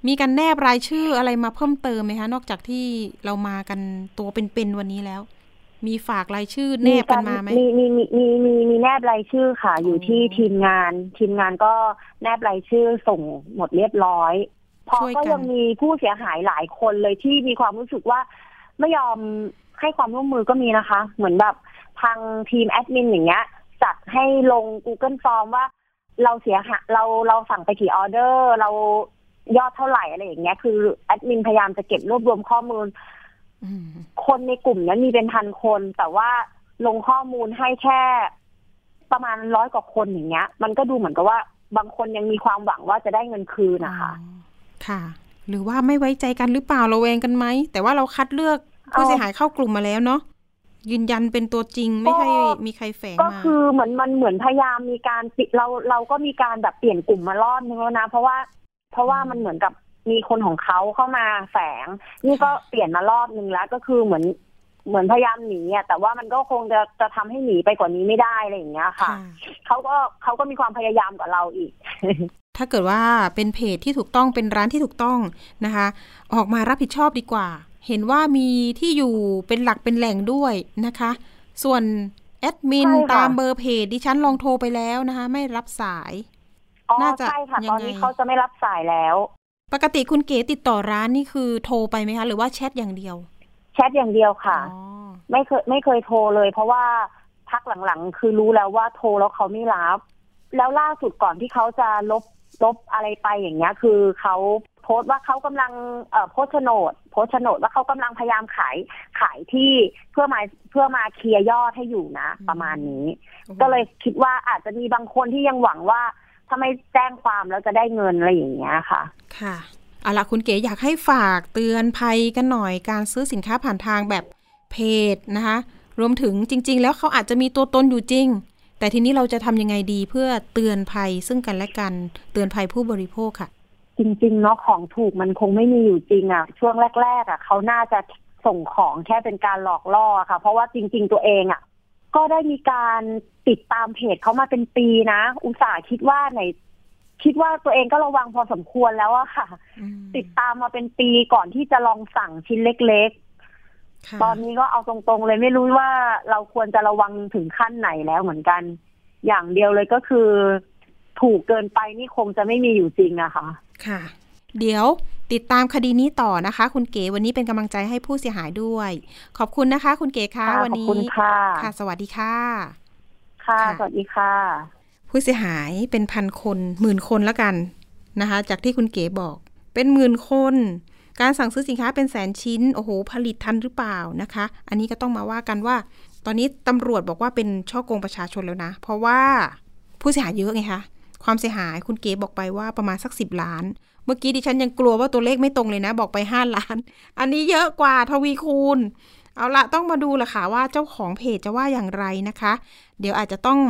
มีการแนบรายชื่ออะไรมาเพิ่มเติมไหมคะ นอกจากที่เรามากันตัวเป็นๆวันนี้แล้ว มีฝากรายชื่อแนบกันมาไหมมีมีมีมีมีมีแนบรายชื่อค่ะ อยู่ที่อ๋อทีมงาน ทีมงานก็แนบรายชื่อส่งหมดเรียบร้อยพอช่วยกันก็ยังมีผู้เสียหายหลายคนเลยที่มีความรู้สึกว่าไม่ยอมให้ความร่วมมือก็มีนะคะ เหมือนแบบทางทีมแอดมินอย่างเงี้ยจัดให้ลง Google Form ว่าเราเสียหายเราเราสั่งไปกี่ออเดอร์ เรายอดเท่าไหร่อะไรอย่างเงี้ยคือแอดมินพยายามจะเก็บรวบรวมข้อมูล คนในกลุ่มนี้มีเป็นพันคน แต่ว่าลงข้อมูลให้แค่ประมาณร้อยกว่าคนอย่างเงี้ย มันก็ดูเหมือนกับว่า บางคนยังมีความหวังว่าจะได้เงินคืนนะคะ ค่ะ หรือว่าไม่ไว้ใจกันหรือเปล่าเราแวงกันไหม แต่ว่าเราคัดเลือกผู้เสียหายเข้ากลุ่มมาแล้วเนาะยืนยันเป็นตัวจริงไม่ใช่มีใครแฝงมาก็คือเหมือนมันเหมือนพยายามมีการปิดเราเราก็มีการแบบเปลี่ยนกลุ่มมารอบนึงแล้วนะ เพราะว่า เพราะว่ามันเหมือนกับ มีคนของเขาเข้ามาแฝง นี่ก็เปลี่ยนมารอบนึงแล้วก็คือเหมือนเหมือนพยายามหนีอะแต่ว่ามันก็คงจะจะทำให้หนีไปกว่านี้ไม่ได้อะไรอย่างเงี้ยค่ะเขาก็เขาก็มีความพยายามกว่าเราอีก ถ้าเกิดว่าเป็นเพจที่ถูกต้องเป็นร้านที่ถูกต้องนะคะ ออกมารับผิดชอบดีกว่า เห็นว่ามีที่อยู่เป็นหลักเป็นแหล่งด้วยนะคะ ส่วนแอดมินตามเบอร์เพจดิฉันลองโทรไปแล้วนะคะ ไม่รับสาย น่าจะใช่ค่ะตอนนี้เขาจะไม่รับสายแล้ว ปกติคุณเก๋ติดต่อร้านนี่คือโทรไปไหมคะ หรือว่าแชทอย่างเดียว แชทอย่างเดียวค่ะ ไม่เคยไม่เคยโทรเลย เพราะว่าพักหลังๆ คือรู้แล้วว่าโทรแล้วเขาไม่รับ แล้วล่าสุดก่อนที่เขาจะลบลบอะไรไปอย่างเงี้ย คือเขาโพสต์ว่าเขากำลังเอ่อโพสโฉนด โพสโฉนดว่าเขากำลังพยายามขายขายที่เพื่อมาเพื่อมาเคลียร์ยอดให้อยู่นะ ประมาณนี้ ก็เลยคิดว่าอาจจะมีบางคนที่ยังหวังว่า ถ้าไม่แจ้งความแล้วจะได้เงินอะไรอย่างเงี้ยค่ะ ค่ะเอาล่ะคุณเก๋อยากให้ฝากเตือนภัยกันหน่อยการซื้อสินค้าผ่านทางแบบเพจนะคะ รวมถึงจริง ๆ แล้วเขาอาจจะมีตัวตนอยู่จริง แต่ทีนี้เราจะทำยังไงดีเพื่อเตือนภัยซึ่งกันและกันเตือนภัยผู้บริโภคค่ะ จริง ๆ เนาะของถูกมันคงไม่มีอยู่จริงอะ่ะช่วงแรก ๆอะ่ะเขาน่าจะส่งของแค่เป็นการหลอกล่อค่ะ เพราะว่าจริง ๆ ตัวเองอะ่ะ ก็ได้มีการติดตามเพจเขามาเป็นปีนะ อุตส่าห์คิดว่าในคิดว่าตัวเองก็ระวังพอสมควรแล้วอะค่ะ ติดตามมาเป็นปีก่อนที่จะลองสั่งชิ้นเล็กๆ ตอนนี้ก็เอาตรงๆเลยไม่รู้ว่าเราควรจะระวังถึงขั้นไหนแล้วเหมือนกัน อย่างเดียวเลยก็คือ ถูกเกินไปนี่คงจะไม่มีอยู่จริงอะค่ะ ค่ะ เดี๋ยว ติดตามคดีนี้ต่อนะคะ คุณเก๋วันนี้เป็นกำลังใจให้ผู้เสียหายด้วย ขอบคุณนะคะ คุณเก๋คะวันนี้ขอบคุณค่ะค่ะ สวัสดีค่ะ ค่ะสวัสดีค่ะ ผู้เสียหายเป็นพันคนหมื่นคนแล้วกันนะคะ จากที่คุณเก๋บอก เป็นหมื่นคนการสั่งซื้อสินค้าเป็นแสนชิ้น โอ้โห ผลิตทันหรือเปล่านะคะ อันนี้ก็ต้องมาว่ากันว่า ตอนนี้ตำรวจบอกว่าเป็นช่อโกงประชาชนแล้วนะ เพราะว่าผู้เสียหายเยอะไงคะ ความเสียหายคุณเก๋บอกไปว่าประมาณสักสิบล้านเมื่อกี้ดิฉันยังกลัวว่าตัวเลขไม่ตรงเลยนะ บอกไปห้าล้าน อันนี้เยอะกว่าทวีคูณ เอาละต้องมาดูละค่ะว่าเจ้าของเพจจะว่าอย่างไรนะคะ เดี๋ยวอาจจะต้อง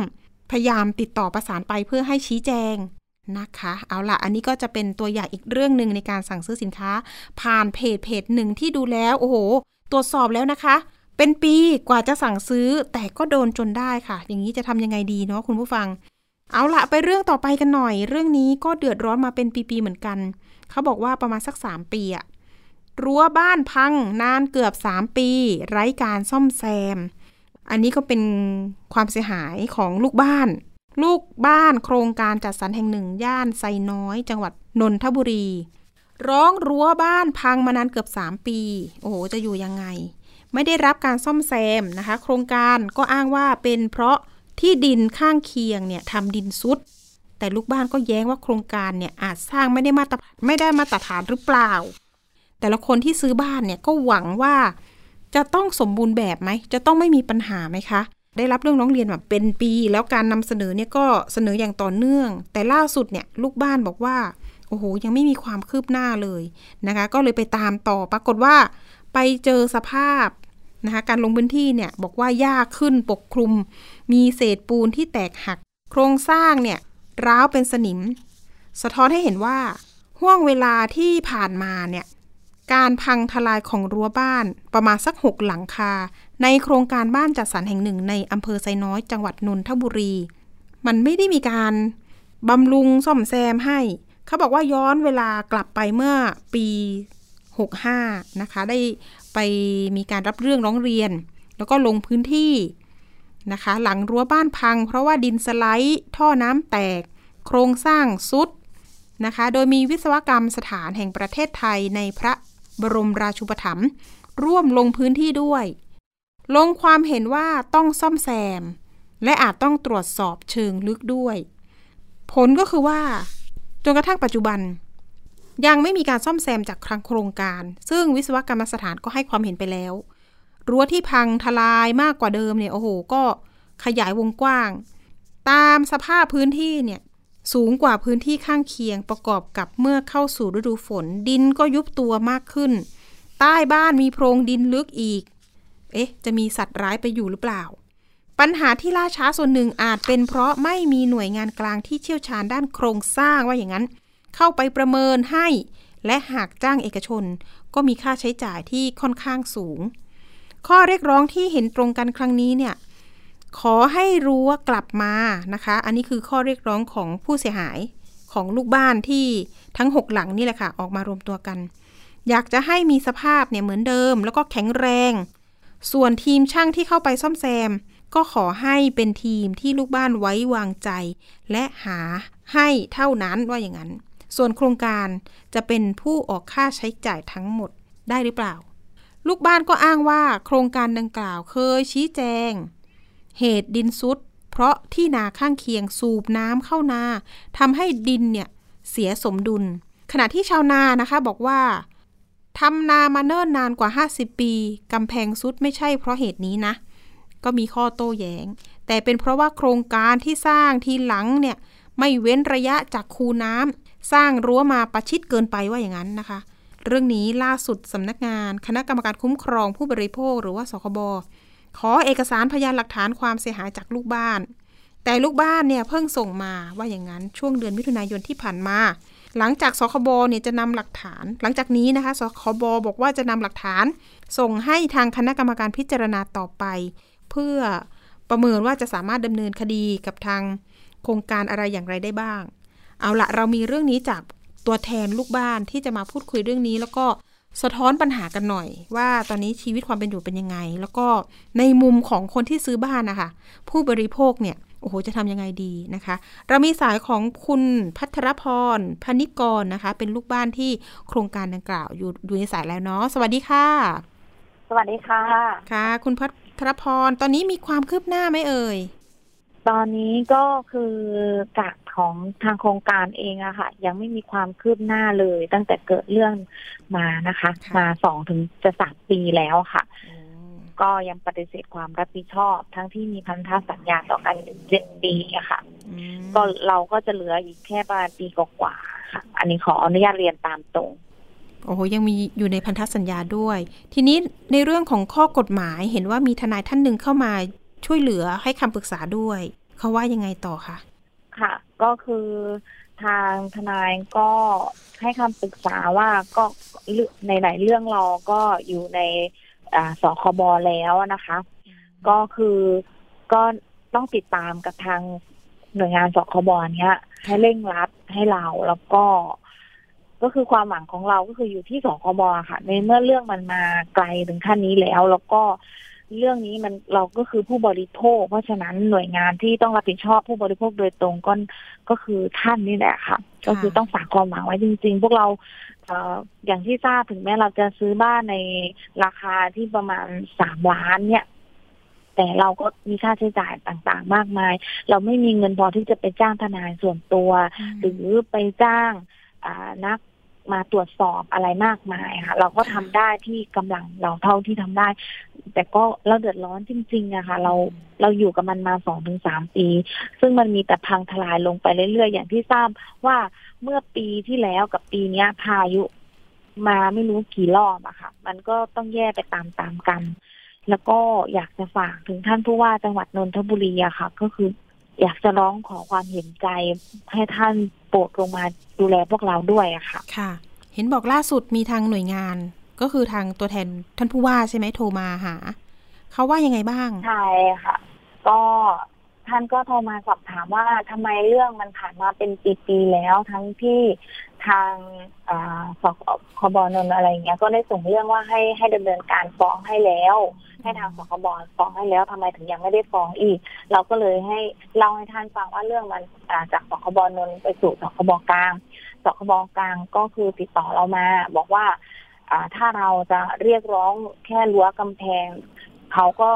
พยายามติดต่อประสานไปเพื่อให้ชี้แจงนะคะ เอาละอันนี้ก็จะเป็นตัวอย่างอีกเรื่องหนึ่งในการสั่งซื้อสินค้า ผ่านเพจเพจหนึ่งที่ดูแล้ว โอ้โห ตรวจสอบแล้วนะคะ เป็นปีกว่าจะสั่งซื้อ แต่ก็โดนจนได้ค่ะ อย่างนี้จะทำยังไงดีเนาะคุณผู้ฟัง เอาละไปเรื่องต่อไปกันหน่อย เรื่องนี้ก็เดือดร้อนมาเป็นปีๆเหมือนกัน เขาบอกว่าประมาณสัก 3 ปีอะรั้วบ้านพังนานเกือบ 3 ปี ไร้การซ่อมแซม อันนี้ก็เป็นความเสียหายของลูกบ้าน ลูกบ้านโครงการจัดสรรแห่งหนึ่ง ย่านไซน้อย จังหวัดนนทบุรี ร้องรั้วบ้านพังมานานเกือบ 3 ปี โอ้โห จะอยู่ยังไง ไม่ได้รับการซ่อมแซมนะคะ โครงการก็อ้างว่าเป็นเพราะ ที่ดินข้างเคียงเนี่ยทำดินซุด แต่ลูกบ้านก็แย้งว่าโครงการเนี่ยอาจสร้างไม่ได้มาตรไม่ได้มาตรฐานหรือเปล่า แต่ละคนที่ซื้อบ้านเนี่ยก็หวังว่าจะต้องสมบูรณ์แบบไหม จะต้องไม่มีปัญหาไหมคะ ได้รับเรื่องร้องเรียนแบบเป็นปี แล้วการนำเสนอเนี่ยก็เสนออย่างต่อเนื่อง แต่ล่าสุดเนี่ยลูกบ้านบอกว่า โอ้โห ยังไม่มีความคืบหน้าเลยนะคะ ก็เลยไปตามต่อ ปรากฏว่า ไปเจอสภาพ นะคะการลงพื้นที่เนี่ยบอกว่าหญ้าขึ้นปกคลุม มีเศษปูนที่แตกหัก โครงสร้างเนี่ยร้าวเป็นสนิม สะท้อนให้เห็นว่าห่วงเวลาที่ผ่านมาเนี่ยการพังทลายของรั้วบ้านประมาณสักหกหลังคา ในโครงการบ้านจัดสรรแห่งหนึ่งในอำเภอไซน้อยจังหวัดนนทบุรี มันไม่ได้มีการบำรุงซ่อมแซมให้ เขาบอกว่าย้อนเวลากลับไปเมื่อปี 65 นะคะ ได้ ไปมีการรับเรื่องร้องเรียน แล้วก็ลงพื้นที่นะคะ หลังรั้วบ้านพัง เพราะว่าดินสไลด์ ท่อน้ำแตก โครงสร้างซุดนะคะ โดยมีวิศวกรรมสถานแห่งประเทศไทยในพระบรมราชูปถัมภ์ร่วมลงพื้นที่ด้วย ลงความเห็นว่าต้องซ่อมแซม และอาจต้องตรวจสอบเชิงลึกด้วย ผลก็คือว่า จนกระทั่งปัจจุบัน ยังไม่มีการซ่อมแซมจากครังโครงการ ซึ่งวิศวกรรมสถานก็ให้ความเห็นไปแล้ว รั้วที่พังทลายมากกว่าเดิมเนี่ยโอ้โห ก็ขยายวงกว้าง ตามสภาพพื้นที่เนี่ยสูงกว่าพื้นที่ข้างเคียงประกอบกับเมื่อเข้าสู่ฤดูฝน ดินก็ยุบตัวมากขึ้น ใต้บ้านมีโพรงดินลึกอีก เอ๊ะ จะมีสัตว์ร้ายไปอยู่หรือเปล่า ปัญหาที่ล่าช้าส่วนหนึ่งอาจเป็นเพราะไม่มีหน่วยงานกลางที่เชี่ยวชาญด้านโครงสร้างว่าอย่างนั้น เข้าไปประเมินให้ และหากจ้างเอกชน ก็มีค่าใช้จ่ายที่ค่อนข้างสูง ข้อเรียกร้องที่เห็นตรงกันครั้งนี้เนี่ยขอให้รู้ว่ากลับมานะคะ อันนี้คือข้อเรียกร้องของผู้เสียหายของลูกบ้านที่ทั้งหกหลังนี่แหละค่ะ ออกมารวมตัวกัน อยากจะให้มีสภาพเนี่ยเหมือนเดิม แล้วก็แข็งแรง ส่วนทีมช่างที่เข้าไปซ่อมแซม ก็ขอให้เป็นทีมที่ลูกบ้านไว้วางใจ และหาให้เท่านั้นว่าอย่างนั้น ส่วนโครงการจะเป็นผู้ออกค่าใช้จ่ายทั้งหมดได้หรือเปล่า ลูกบ้านก็อ้างว่าโครงการดังกล่าวเคยชี้แจง เหตุดินซุดเพราะที่นาข้างเคียงสูบน้ำเข้านาทำให้ดินเนี่ยเสียสมดุล ขณะที่ชาวนานะคะบอกว่าทำนามาเนิ่นนานกว่า 50 ปีกำแพงซุดไม่ใช่เพราะเหตุนี้นะ ก็มีข้อโต้แยง้ง แต่เป็นเพราะว่าโครงการที่สร้างทีหลังเนี่ย ไม่เว้นระยะจากคูน้ำ สร้างรั้วมาประชิดเกินไปว่าอย่างนั้นนะคะ เรื่องนี้ล่าสุดสำนักงาน คณะกรรมการคุ้มครองผู้บริโภคหรือว่าสคบขอเอกสารพยานหลักฐานความเสียหายจากลูกบ้าน แต่ลูกบ้านเนี่ยเพิ่งส่งมาว่าอย่างนั้นช่วงเดือนมิถุนายนที่ผ่านมา หลังจากสคบเนี่ยจะนำหลักฐาน หลังจากนี้นะคะสคบบอกว่าจะนำหลักฐาน ส่งให้ทางคณะกรรมการพิจารณาต่อไป เพื่อประเมินว่าจะสามารถดำเนินคดีกับทางโครงการอะไรอย่างไรได้บ้าง เอาละเรามีเรื่องนี้จากตัวแทนลูกบ้านที่จะมาพูดคุยเรื่องนี้ แล้วก็สะท้อนปัญหากันหน่อย ว่าตอนนี้ชีวิตความเป็นอยู่เป็นยังไง แล้วก็ในมุมของคนที่ซื้อบ้านนะคะผู้บริโภคเนี่ยโอ้โห จะทำยังไงดีนะคะ เรามีสายของคุณพัทรพรพนิกรนะคะ เป็นลูกบ้านที่โครงการดังกล่าวอยู่อยู่ในสายแล้วเนาะ สวัสดีค่ะ สวัสดีค่ะ ค่ะ คุณพัทรพร ตอนนี้มีความคืบหน้าไหมเอ่ย ตอนนี้ก็คือจาก ของทางโครงการเองอะค่ะ ยังไม่มีความคืบหน้าเลย ตั้งแต่เกิดเรื่องมานะคะ มาสองถึงจะสามปีแล้วค่ะ ก็ยังปฏิเสธความรับผิดชอบ ทั้งที่มีพันธสัญญาต่อกันเจ็ดปีอะค่ะ ก็เราก็จะเหลืออีกแค่ประมาณปีกว่าค่ะ อันนี้ขออนุญาตเรียนตามตรงโอ้โหยังมีอยู่ในพันธสัญญาด้วย ทีนี้ในเรื่องของข้อกฎหมายเห็นว่ามีทนายท่านหนึ่งเข้ามาช่วยเหลือให้คำปรึกษาด้วย เขาว่ายังไงต่อคะค่ะ ก็คือทางทนายก็ให้คำปรึกษาว่าก็ในหลายเรื่องเราก็อยู่ในสคบแล้วนะคะ ก็คือก็ต้องติดตามกับทางหน่วยงานสคบเนี้ย ให้เร่งรัดให้เราแล้วก็ ก็คือความหวังของเราก็คืออยู่ที่สคบค่ะ ในเมื่อเรื่องมันมาไกลถึงขั้นนี้แล้ว แล้วก็ เรื่องนี้มันเราก็คือผู้บริโภค เพราะฉะนั้นหน่วยงานที่ต้องรับผิดชอบผู้บริโภคโดยตรงก็ก็คือท่านนี่แหละค่ะ ก็คือต้องฝากความหวังไว้จริง ๆ พวกเราเออย่างที่ทราบถึงแม้เราจะซื้อบ้านในราคาที่ประมาณสามล้านเนี่ย แต่เราก็มีค่าใช้จ่ายต่างๆ มากมาย เราไม่มีเงินพอที่จะไปจ้างทนายส่วนตัว หรือไปจ้างนัก มาตรวจสอบอะไรมากมายค่ะ เราก็ทำได้ที่กำลังเราเท่าที่ทำได้ แต่ก็เราเดือดร้อนจริงๆอะค่ะ เราเราอยู่กับมันมาสองถึงสามปี ซึ่งมันมีแต่พังทลายลงไปเรื่อยๆ อย่างที่ทราบว่าเมื่อปีที่แล้วกับปีเนี้ยพายุมาไม่รู้กี่รอบอะค่ะ มันก็ต้องแย่ไปตามๆกัน แล้วก็อยากจะฝากถึงท่านผู้ว่าจังหวัดนนทบุรีอะค่ะ ก็คือ อยากจะร้องขอความเห็นใจให้ท่านโปรดลงมาดูแลพวกเราด้วยอะค่ะ ค่ะ เห็นบอกล่าสุดมีทางหน่วยงาน ก็คือทางตัวแทนท่านผู้ว่าใช่ไหมโทรมาหา เขาว่ายังไงบ้าง ใช่ค่ะ ก็ ท่านก็โทรมาสอบถามว่าทำไมเรื่องมันผ่านมาเป็นปีๆแล้ว ทั้งที่ทางสคบนนอะไรเงี้ย ก็ได้ส่งเรื่องว่าให้ให้ดำเนินการฟ้องให้แล้ว ให้ทางสคบฟ้องให้แล้วทำไมถึงยังไม่ได้ฟ้องอีก เราก็เลยให้เล่าให้ท่านฟังว่าเรื่องมันจากสคบนนไปสู่สคบกลางสคบกลางก็คือติดต่อเรามา บอกว่าถ้าเราจะเรียกร้องแค่รั้วกำแพงเขาก็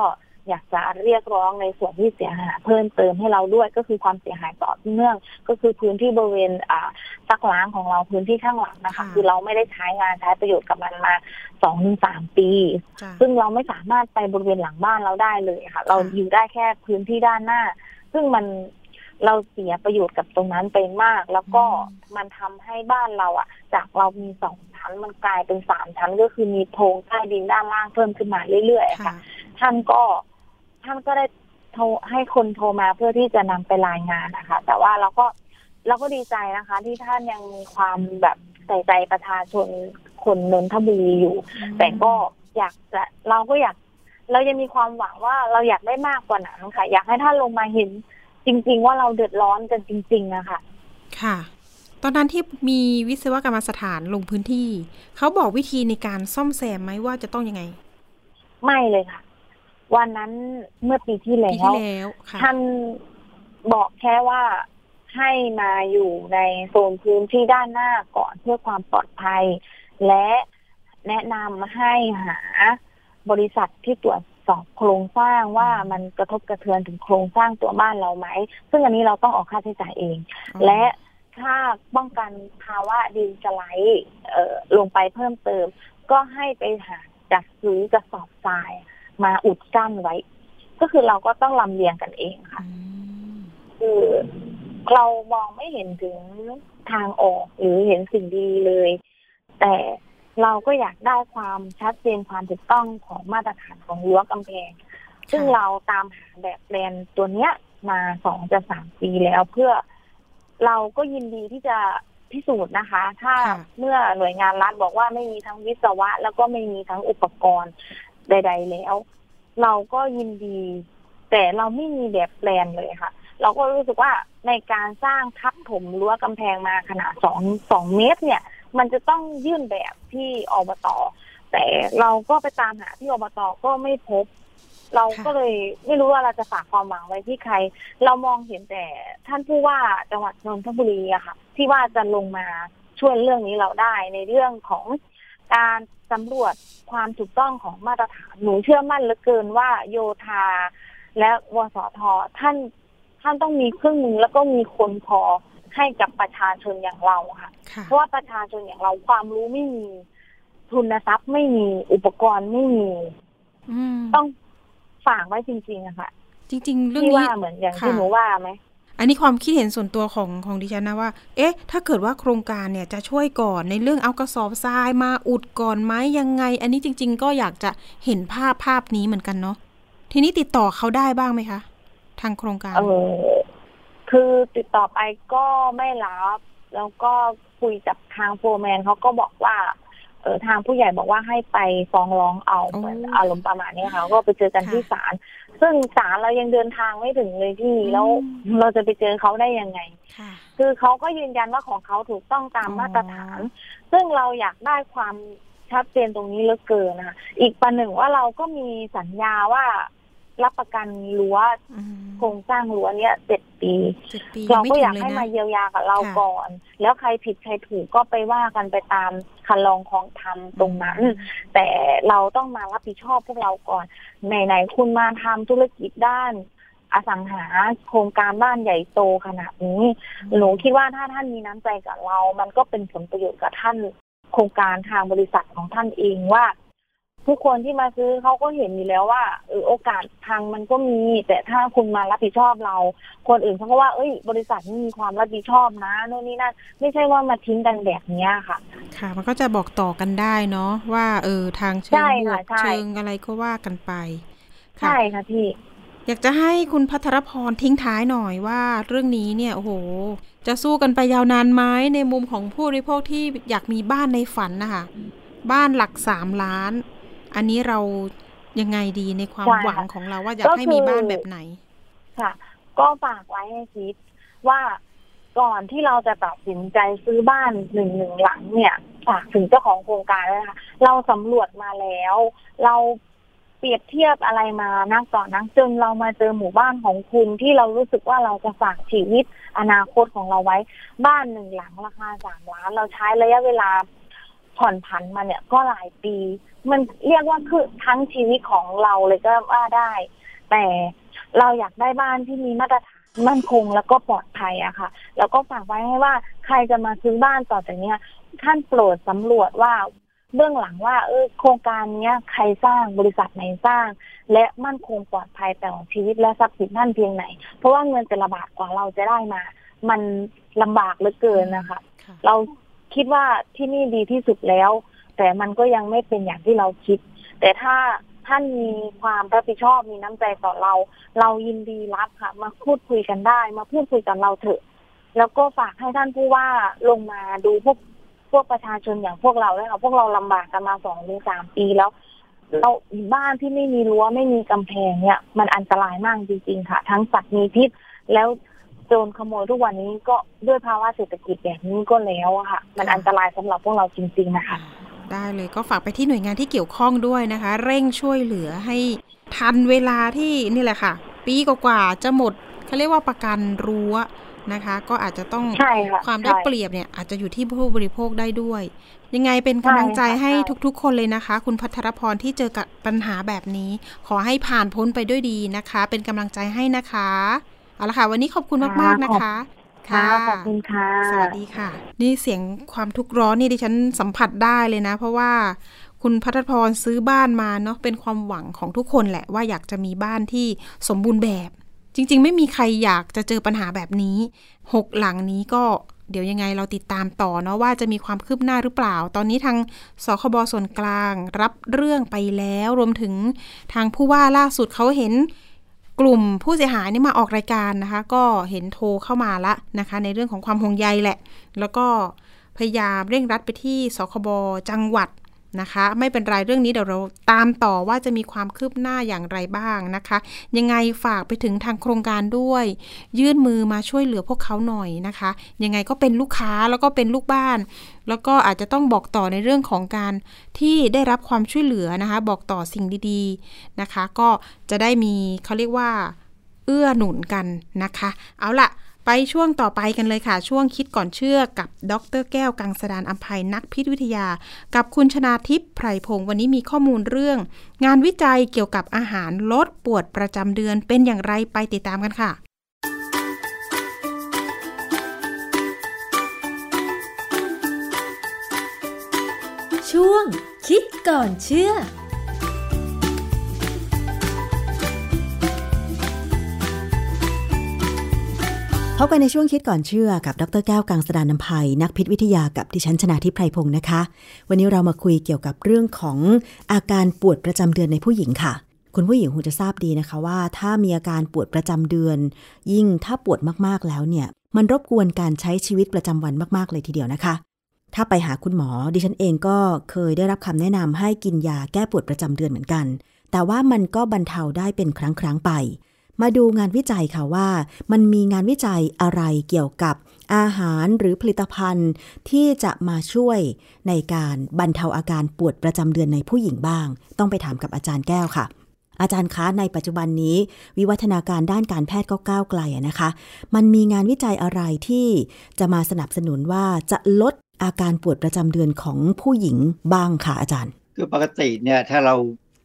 อยากจะเรียกร้องในส่วนที่เสียหายเพิ่มเติมให้เราด้วยก็คือความเสียหายต่อเนื่อง ก็คือพื้นที่บริเวณอ่าซักล้างของเราพื้นที่ข้างหลังนะคะค่ะคือเราไม่ได้ใช้งานใช้ประโยชน์กับมันมาสองถึงสามปีจ้ะซึ่งเราไม่สามารถไปบริเวณหลังบ้านเราได้เลยค่ะ เราอยู่ได้แค่พื้นที่ด้านหน้า ซึ่งมันเราเสียประโยชน์กับตรงนั้นไปมาก แล้วก็มันทำให้บ้านเราอะจากเรามีสองชั้นมันกลายเป็นสามชั้นก็คือมีโพรงใต้ดินด้านล่างเพิ่มขึ้นมาเรื่อยๆค่ะค่ะท่านก็ ท่านก็ได้โทรให้คนโทรมาเพื่อที่จะนำไปรายงานนะคะ แต่ว่าเราก็เราก็ดีใจนะคะ ที่ท่านยังมีความแบบใส่ใจประชาชนคนนนทบุรีอยู่ แต่ก็อยากจะเราก็อยาก เรายังมีความหวังว่าเราอยากได้มากกว่านั้นค่ะ อยากให้ท่านลงมาเห็นจริง ๆ ว่าเราเดือดร้อนกันจริงๆอะค่ะค่ะ ตอนนั้นที่มีวิศวกรรมสถานลงพื้นที่ เขาบอกวิธีในการซ่อมแซมไหมว่าจะต้องยังไง ไม่เลยค่ะ วันนั้นเมื่อปีที่แล้ปีที่วแล้วค่ะท่านบอกแค่ว่าให้มาอยู่ในโซนพื้นที่ด้านหน้าก่อนเพื่อความปลอดภัย และแนะนำให้หาบริษัทที่ตรวจสอบโครงสร้างว่ามันกระทบกระเทือนถึงโครงสร้างตัวบ้านเราไหม ซึ่งอันนี้เราต้องออกค่าใช้จ่ายเองอ๋อและถ้าป้องกันภาวะดินสไลด์เอ่อลงไปเพิ่มเติม ก็ให้ไปหาจัดซื้อกระสอบทราย มาอุดกั้นไว้ ก็คือเราก็ต้องลำเลียงกันเองค่ะอืมคือเรามองไม่เห็นถึงทางออก หรือเห็นสิ่งดีเลย แต่เราก็อยากได้ความชัดเจนความถูกต้องของมาตรฐานของรั้วกำแพง ซึ่งเราตามหาแบบแปลนตัวเนี้ยมาสองจะสามปีแล้วเพื่อเราก็ยินดีที่จะพิสูจน์นะคะ ถ้าค่ะเมื่อหน่วยงานรัฐบอกว่าไม่มีทั้งวิศวะ แล้วก็ไม่มีทั้งอุปกรณ์ ใด ๆ แล้ว เราก็ยินดี แต่เราไม่มีแบบแปลนเลยค่ะ เราก็รู้สึกว่าในการสร้างทับถมรั้วกำแพงมาขนาดสองสองเมตร เนี่ย มันจะต้องยื่นแบบที่อบตแต่เราก็ไปตามหาที่อบตก็ไม่พบ เราก็เลยไม่รู้ว่าเราจะฝากความหวังไว้ที่ใคร เรามองเห็นแต่ท่านผู้ว่าจังหวัดนนทบุรีอะค่ะ ที่ว่าจะลงมาช่วยเรื่องนี้เราได้ในเรื่องของ การสำรวจความถูกต้องของมาตรฐานหนูเชื่อมั่นเหลือเกินว่าโยธาและวสทท่านท่านต้องมีเครื่องมือแล้วก็มีคนพอให้กับประชาชนอย่างเราค่ะค่ะเพราะว่าประชาชนอย่างเราความรู้ไม่มี ทุนทรัพย์ไม่มีอุปกรณ์ไม่มีอืมต้องฝากไว้จริงๆอะค่ะ จริง ๆ เรื่องที่นี้ว่าเหมือนอย่างที่ค่ะหนูว่าไหม อันนี้ความคิดเห็นส่วนตัวของของดิฉันนะว่า เอ๊ะ ถ้าเกิดว่าโครงการเนี่ยจะช่วยก่อนในเรื่องเอากระสอบทรายมาอุดก่อนไหมยังไง อันนี้จริง ๆ ก็อยากจะเห็นภาพภาพนี้เหมือนกันเนาะ ทีนี้ติดต่อเขาได้บ้างไหมคะ ทางโครงการ เออ คือติดต่อไปก็ไม่รับ แล้วก็คุยกับทางโฟร์แมนเขาก็บอกว่า เออทางผู้ใหญ่บอกว่าให้ไปฟ้องร้องเอาโอ้เหมือนอารมณ์ประมาณนี้ค่ะ ก็ไปเจอกันค่ะที่ศาลซึ่งศาลเรายังเดินทางไม่ถึงเลยพี่อืมแล้วเราจะไปเจอเขาได้ยังไงค่ะคือเขาก็ยืนยันว่าของเขาถูกต้องตามอ๋อมาตรฐาน ซึ่งเราอยากได้ความชัดเจนตรงนี้เหลือเกินนะคะอีกประหนึ่งว่าเราก็มีสัญญาว่า รับประกันรั้วอืมโครงสร้างรั้วเนี้ยเจ็ดปีเจ็ดปีเรางไม่ก็ถึอยางกเลยให้นะมาเยียวยากับเราค่ะก่อน แล้วใครผิดใครถูกก็ไปว่ากันไปตามคันลองของธรรมตรงนั้น แต่เราต้องมารับผิดชอบพวกเราก่อนไหนๆคุณมาทำธุรกิจด้านอสังหาโครงการบ้านใหญ่โตขนาดนี้ หนูคิดว่าถ้าท่านมีน้ำใจกับเรา มันก็เป็นผลประโยชน์กับท่านโครงการทางบริษัทของท่านเองว่า ทุกคนที่มาซื้อเขาก็เห็นอยู่แล้วว่าเออโอกาสพังมันก็มี แต่ถ้าคุณมารับผิดชอบเรา คนอื่นเขาก็ว่า เอ้ย บริษัทนี้มีความรับผิดชอบนะโน่นนี่นั่นไม่ใช่ว่ามาทิ้งกันแบบเนี้ยค่ะ ค่ะ มันก็จะบอกต่อกันได้เนาะว่า เออทางเชิใช่งบวค่ะกใช่เชิงอะไรก็ว่ากันไปค่ะใช่ค่ะพี่อยากจะให้คุณพัทรพรทิ้งท้ายหน่อยว่าเรื่องนี้เนี่ยโอ้โห จะสู้กันไปยาวนานไหมในมุมของผู้บริโภคที่อยากมีบ้านในฝันนะคะบ้านหลักสามล้าน อันนี้เรายังไงดีในความใช่ค่ะหวังของเราว่าอยากก็ให้คือมีบ้านแบบไหน ค่ะ ก็ฝากไว้ให้คิดว่าก่อนที่เราจะตัดสินใจซื้อบ้านหนึ่งหนึ่งหลังเนี่ยฝากถึงเจ้าของโครงการเลยนะคะเราสำรวจมาแล้ว เราเปรียบเทียบอะไรมานักต่อนักจนเรามาเจอหมู่บ้านของคุณที่เรารู้สึกว่าเราจะฝากชีวิตอนาคตของเราไว้ บ้านหนึ่งหลังราคาสามล้าน เราใช้ระยะเวลาผ่อนผันมาเนี่ยก็หลายปี มันเรียกว่าคือทั้งชีวิตของเราเลยก็ว่าได้ แต่เราอยากได้บ้านที่มีมาตรฐานมั่นคงแล้วก็ปลอดภัยอะค่ะ แล้วก็ฝากไว้ให้ว่าใครจะมาซื้อบ้านต่อจากเนี้ยท่านโปรดสำรวจว่าเบื้องหลังว่าเออโครงการเนี้ยใครสร้างบริษัทไหนสร้าง และมั่นคงปลอดภัยต่อชีวิตและทรัพย์สินท่านเพียงไหน เพราะว่าเงินแต่ละบาทกว่าเราจะได้มา มันลำบากเหลือเกินนะคะ เราคิดว่าที่นี่ดีที่สุดแล้ว แต่มันก็ยังไม่เป็นอย่างที่เราคิด แต่ถ้าท่านมีความรับผิดชอบมีน้ำใจต่อเรา เรายินดีรับค่ะ มาพูดคุยกันได้ มาพูดคุยกับเราเถอะ แล้วก็ฝากให้ท่านผู้ว่าลงมาดูพวกพวกประชาชนอย่างพวกเราด้วยค่ะพวกเราลำบากกันมาสองหรือสามปีแล้วเราบ้านที่ไม่มีรั้วไม่มีกำแพงเนี่ย มันอันตรายมากจริงๆค่ะ ทั้งสัตว์มีพิษ แล้วโจรขโมยทุกวันนี้ก็ด้วยภาวะเศรษฐกิจแบบนี้ก็แล้วอะค่ะ มันอันตรายสำหรับพวกเราจริง ๆนะคะ ได้เลยก็ฝากไปที่หน่วยงานที่เกี่ยวข้องด้วยนะคะ เร่งช่วยเหลือให้ทันเวลาที่นี่แหละค่ะ ปีกว่าๆจะหมดเขาเรียกว่าประกันรั้วนะคะ ก็อาจจะต้องความได้เปรียบเนี่ยอาจจะอยู่ที่ผู้บริโภคได้ด้วย ยังไงเป็นกำลังใจให้ทุกๆ คนเลยนะคะ คุณพัทรพรที่เจอกับปัญหาแบบนี้ ขอให้ผ่านพ้นไปด้วยดีนะคะ เป็นกำลังใจให้นะคะเอาละค่ะ วันนี้ขอบคุณมากๆนะคะ ค่ะขอบคุณค่ะ สวัสดีค่ะ นี่เสียงความทุกข์ร้อนนี่ดิฉันสัมผัสได้เลยนะ เพราะว่าคุณพัทรพรซื้อบ้านมาเนาะเป็นความหวังของทุกคนแหละว่าอยากจะมีบ้านที่สมบูรณ์แบบ จริง ๆ ไม่มีใครอยากจะเจอปัญหาแบบนี้หกหลังนี้ก็เดี๋ยวยังไงเราติดตามต่อเนาะว่าจะมีความคืบหน้าหรือเปล่า ตอนนี้ทางสคบส่วนกลางรับเรื่องไปแล้ว รวมถึงทางผู้ว่าล่าสุดเขาเห็น กลุ่มผู้เสียหายนี่มาออกรายการนะคะ ก็เห็นโทรเข้ามาละนะคะ ในเรื่องของความห่วงใยแหละ แล้วก็พยายามเร่งรัดไปที่สคบจังหวัด นะคะ ไม่เป็นไรเรื่องนี้เดี๋ยวเราตามต่อว่าจะมีความคืบหน้าอย่างไรบ้างนะคะ ยังไงฝากไปถึงทางโครงการด้วย ยื่นมือมาช่วยเหลือพวกเขาหน่อยนะคะ ยังไงก็เป็นลูกค้าแล้วก็เป็นลูกบ้าน แล้วก็อาจจะต้องบอกต่อในเรื่องของการที่ได้รับความช่วยเหลือนะคะ บอกต่อสิ่งดีๆนะคะ ก็จะได้มีเขาเรียกว่าเอื้อหนุนกันนะคะ เอาละ ไปช่วงต่อไปกันเลยค่ะ ช่วงคิดก่อนเชื่อกับดรแก้วกังสดานอัมภัยนักพิษวิทยา กับคุณชนาทิพย์ไพรพงศ์วันนี้มีข้อมูลเรื่อง งานวิจัยเกี่ยวกับอาหารลดปวดประจำเดือนเป็นอย่างไรไปติดตามกันค่ะช่วงคิดก่อนเชื่อ พบกันในช่วงคิดก่อนเชื่อกับดรแก้วกังสดานนภัย นักพิษวิทยากับดิฉันชนาทิพไพรพงศ์นะคะ วันนี้เรามาคุยเกี่ยวกับเรื่องของอาการปวดประจำเดือนในผู้หญิงค่ะ คุณผู้หญิงคงจะทราบดีนะคะว่า ถ้ามีอาการปวดประจำเดือน ยิ่งถ้าปวดมากๆแล้วเนี่ย มันรบกวนการใช้ชีวิตประจำวันมากๆเลยทีเดียวนะคะ ถ้าไปหาคุณหมอดิฉันเองก็เคยได้รับคำแนะนำให้กินยาแก้ปวดประจำเดือนเหมือนกัน แต่ว่ามันก็บรรเทาได้เป็นครั้งๆไป มาดูงานวิจัยค่ะว่า มันมีงานวิจัยอะไรเกี่ยวกับอาหารหรือผลิตภัณฑ์ที่จะมาช่วยในการบรรเทาอาการปวดประจำเดือนในผู้หญิงบ้าง ต้องไปถามกับอาจารย์แก้วค่ะ อาจารย์คะในปัจจุบันนี้ วิวัฒนาการด้านการแพทย์ก็ก้าวไกลนะคะ มันมีงานวิจัยอะไรที่จะมาสนับสนุนว่าจะลดอาการปวดประจำเดือนของผู้หญิงบ้างค่ะอาจารย์ คือปกติเนี่ยถ้าเรา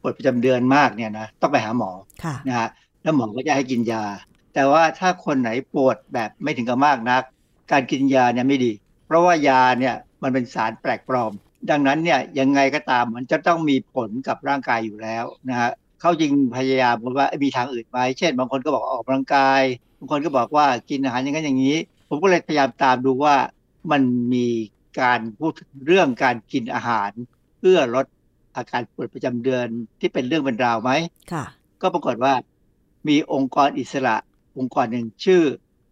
ปวดประจำเดือนมากเนี่ยนะต้องไปหาหมอค่ะนะฮะ แล้วหมอก็จะให้กินยา แต่ว่าถ้าคนไหนปวดแบบไม่ถึงกับมากนัก การกินยาเนี่ยไม่ดี เพราะว่ายาเนี่ยมันเป็นสารแปลกปลอม ดังนั้นเนี่ยยังไงก็ตามมันจะต้องมีผลกับร่างกายอยู่แล้วนะฮะเขาจริงพยายามบอกว่ามีทางอื่นไหมเช่น บางคนก็บอกออกกำลังกายบางคนก็บอกว่ากินอาหารอย่างนั้นอย่างนี้ ผมก็เลยพยายามตามดูว่ามันมีการพูดเรื่องการกินอาหาร เพื่อลดอาการปวดประจำเดือนที่เป็นเรื่องเป็นราวไหมค่ะ ก็ปรากฏว่า มีองค์กรอิสระองค์กรหนึ่งชื่อ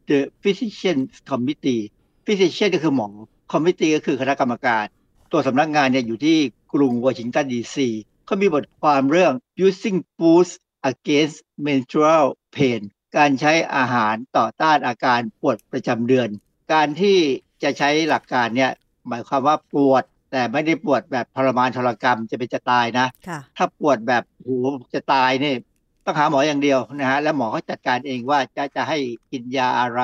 The Physician Committee Physician ก็คือหมอ Committee ก็คือคณะกรรมการ ตัวสำนักงานเนี่ยอยู่ที่กรุงวอชิงตันดีซีเขามีบทความเรื่อง using foods against menstrual pain การใช้อาหารต่อต้านอาการปวดประจำเดือน การที่จะใช้หลักการเนี่ยหมายความว่าปวดแต่ไม่ได้ปวดแบบทรมานทรกรรมจะเป็นจะตายนะ ถ้าปวดแบบหูจะตายเนี่ย ต้องหาหมออย่างเดียวนะฮะแล้วหมอเขาจัดการเองว่าจะจะให้กินยาอะไร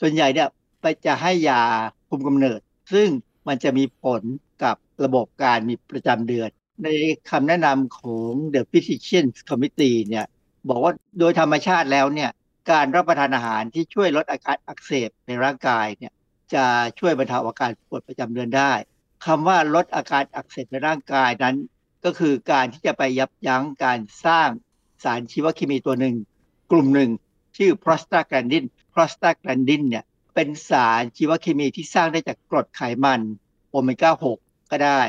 ส่วนใหญ่เนี่ยไปจะให้ยาคุมกำเนิด ซึ่งมันจะมีผลกับระบบการมีประจำเดือน ในคำแนะนำของ The Physicians Committee เนี่ยบอกว่าโดยธรรมชาติแล้วเนี่ยการรับประทานอาหารที่ช่วยลดอาการอักเสบในร่างกายเนี่ยจะช่วยบรรเทาอาการปวดประจำเดือนได้คำว่าลดอาการอักเสบในร่างกายนั้น ก็คือการที่จะไปยับยั้งการสร้าง สารชีวเคมีตัวหนึ่ง กลุ่มหนึ่ง ชื่อ prostaglandin prostaglandin เนี่ยเป็นสารชีวเคมีที่สร้างได้จากกรดไขมันโอเมก้า 6 ก็ได้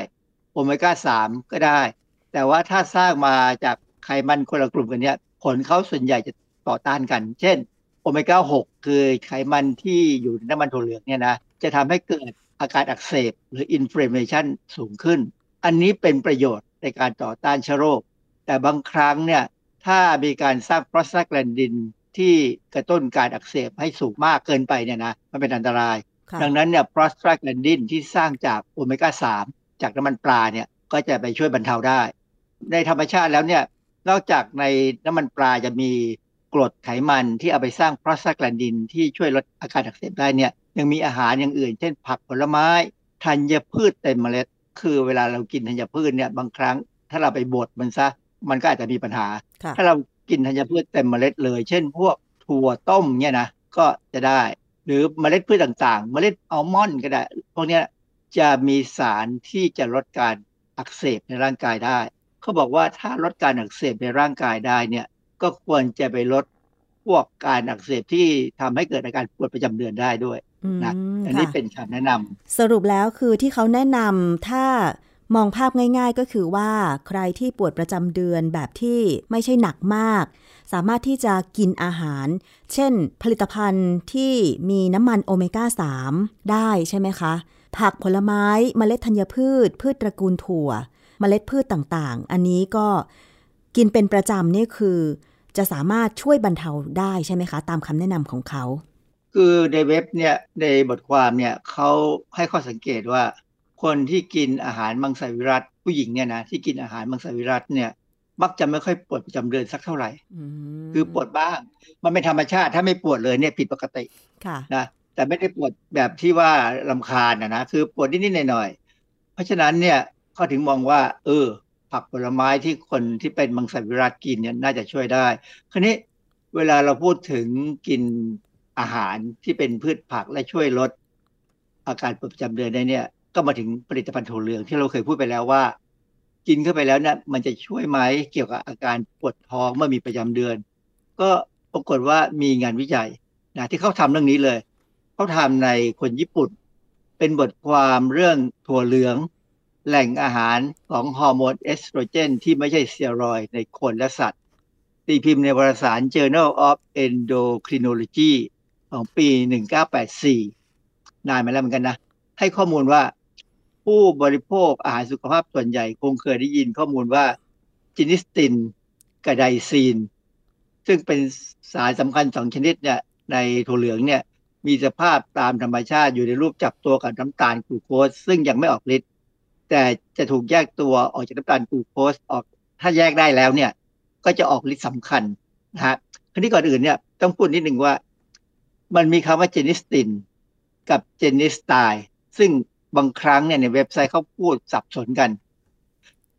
โอเมก้า 3 ก็ได้ แต่ว่าถ้าสร้างมาจากไขมันคนละกลุ่มกันเนี่ยผลเขาส่วนใหญ่จะต่อต้านกัน เช่นโอเมก้า 6 คือไขมันที่อยู่ในน้ำมันถั่วเหลืองเนี่ยนะจะทำให้เกิดอาการอักเสบหรือ inflammation สูงขึ้น อันนี้เป็นประโยชน์ในการต่อต้านเชื้อโรค แต่บางครั้งเนี่ย ถ้ามีการสร้างโปรสตาแกลนดินที่กระตุ้นการอักเสบให้สูงมากเกินไปเนี่ยนะมันเป็นอันตราย ดังนั้นเนี่ยโปรสตาแกลนดินที่สร้างจากโอเมก้า 3 จากน้ำมันปลาเนี่ยก็จะไปช่วยบรรเทาได้ ในธรรมชาติแล้วเนี่ยนอกจากในน้ำมันปลาจะมีกรดไขมันที่เอาไปสร้างโปรสตาแกลนดินที่ช่วยลดอาการอักเสบได้เนี่ยยังมีอาหารอย่างอื่น เช่นผักผลไม้ธัญพืชเต็มเมล็ด คือเวลาเรากินธัญพืชเนี่ยบางครั้ง ถ้าเราไปบดมันซะ มันก็อาจจะมีปัญหา ถ้าเรากินธัญพืชเต็มเมล็ดเลย เช่น พวกถั่วต้มเนี่ยนะก็จะได้ หรือเมล็ดพืชต่างๆ เมล็ดอัลมอนด์ก็ได้พวกนี้จะมีสารที่จะลดการอักเสบในร่างกายได้ เขาบอกว่าถ้าลดการอักเสบในร่างกายได้เนี่ยก็ควรจะไปลดพวกการอักเสบที่ทำให้เกิดอาการปวดประจำเดือนได้ด้วยนะอันนี้เป็นคำแนะนำสรุปแล้วคือที่เขาแนะนำถ้า มองภาพง่าย ๆ ก็คือว่าใครที่ปวดประจำเดือนแบบที่ไม่ใช่หนักมาก สามารถที่จะกินอาหาร เช่น ผลิตภัณฑ์ที่มีน้ำมันโอเมก้า 3 ได้ใช่ไหมคะ ผักผลไม้มเมล็ดธัญพืช พืชตระกูลถั่วมเมล็ดพืชต่างๆ อันนี้ก็กินเป็นประจำนี่คือ จะสามารถช่วยบรรเทาได้ใช่ไหมคะ ตามคำแนะนำของเขา คือในเว็บเนี่ยในบทความเนี่ยเขาให้ข้อสังเกตว่า คนที่กินอาหารมังสวิรัตผู้หญิงเนี่ยนะที่กินอาหารมังสวิรัตเนี่ยมักจะไม่ค่อยปวดประจำเดือนสักเท่าไหร่คือปวดบ้าง มันเป็นธรรมชาติถ้าไม่ปวดเลยเนี่ยผิดปกตินะแต่ไม่ได้ปวดแบบที่ว่าลำคาญนะนะคือปวดนิดๆหน่อยๆเพราะฉะนั้นเนี่ยเขาถึงมองว่า เออ ผักผลไม้ที่คนที่เป็นมังสวิรัตกินเนี่ยน่าจะช่วยได้คราวนี้เวลาเราพูดถึงกินอาหารที่เป็นพืชผักและช่วยลดอาการปวดประจำเดือนได้เนี่ย ก็มาถึงผลิตภัณฑ์ถั่วเหลืองที่เราเคยพูดไปแล้วว่า กินเข้าไปแล้วเนี่ยมันจะช่วยไหมเกี่ยวกับอาการปวดท้องเมื่อมีประจำเดือน ก็ปรากฏว่ามีงานวิจัยนะที่เขาทำเรื่องนี้เลย เขาทำในคนญี่ปุ่น เป็นบทความเรื่องถั่วเหลือง แหล่งอาหารของฮอร์โมนเอสโตรเจน ที่ไม่ใช่สเตียรอยในคนและสัตว์ ตีพิมพ์ในวารสาร Journal of Endocrinology ของปี 1984 นานมาแล้วเหมือนกันนะ ให้ข้อมูลว่า ผู้บริโภคอาหารสุขภาพส่วนใหญ่คงเคยได้ยินข้อมูลว่าเจนิสตินกับไดซิน ซึ่งเป็นสารสำคัญสองชนิดเนี่ยในถั่วเหลืองเนี่ยมีสภาพตามธรรมชาติอยู่ในรูปจับตัวกับน้ำตาลกลูโคสซึ่งยังไม่ออกฤทธิ์แต่จะถูกแยกตัวออกจากน้ำตาลกลูโคสออกถ้าแยกได้แล้วเนี่ย ก็จะออกฤทธิ์สำคัญนะฮะคราวนี้ก่อนอื่นเนี่ยต้องพูดนิดหนึ่งว่า มันมีคำว่าเจนิสตินกับเจนิสไตน์ซึ่ง บางครั้งเนี่ยในเว็บไซต์เขาพูดสับสนกัน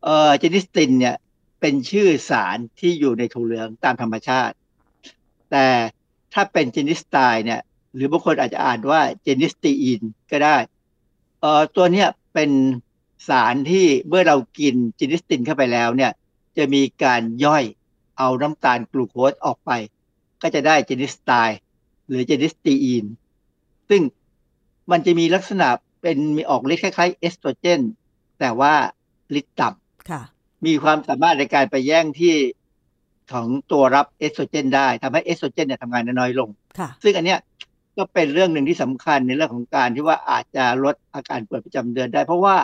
เอ่อเจนิสตินเนี่ยเป็นชื่อสารที่อยู่ในถั่วเหลืองตามธรรมชาติ แต่ถ้าเป็นเจนิสไตน์เนี่ย หรือบางคนอาจจะอ่านว่าเจนิสตีอินก็ได้ เอ่อตัวเนี้ยเป็นสารที่เมื่อเรากินเจนิสตินเข้าไปแล้วเนี่ย จะมีการย่อยเอาน้ำตาลกลูโคสออกไป ก็จะได้ genistein หรือ genistein ซึ่งมันจะมีลักษณะ เป็นมีออกฤทธิ์คล้ายๆเอสโตรเจน แต่ว่าฤทธิ์ต่ำมีความสามารถในการไปแย่งที่ของตัวรับเอสโตรเจน ได้ทำให้เอสโตรเจนเนี่ยทำงานน้อยลง ซึ่งอันเนี้ยก็เป็นเรื่องหนึ่งที่สำคัญในเรื่องของการที่ว่าอาจจะลดอาการปวดประจำเดือนได้ เพราะว่า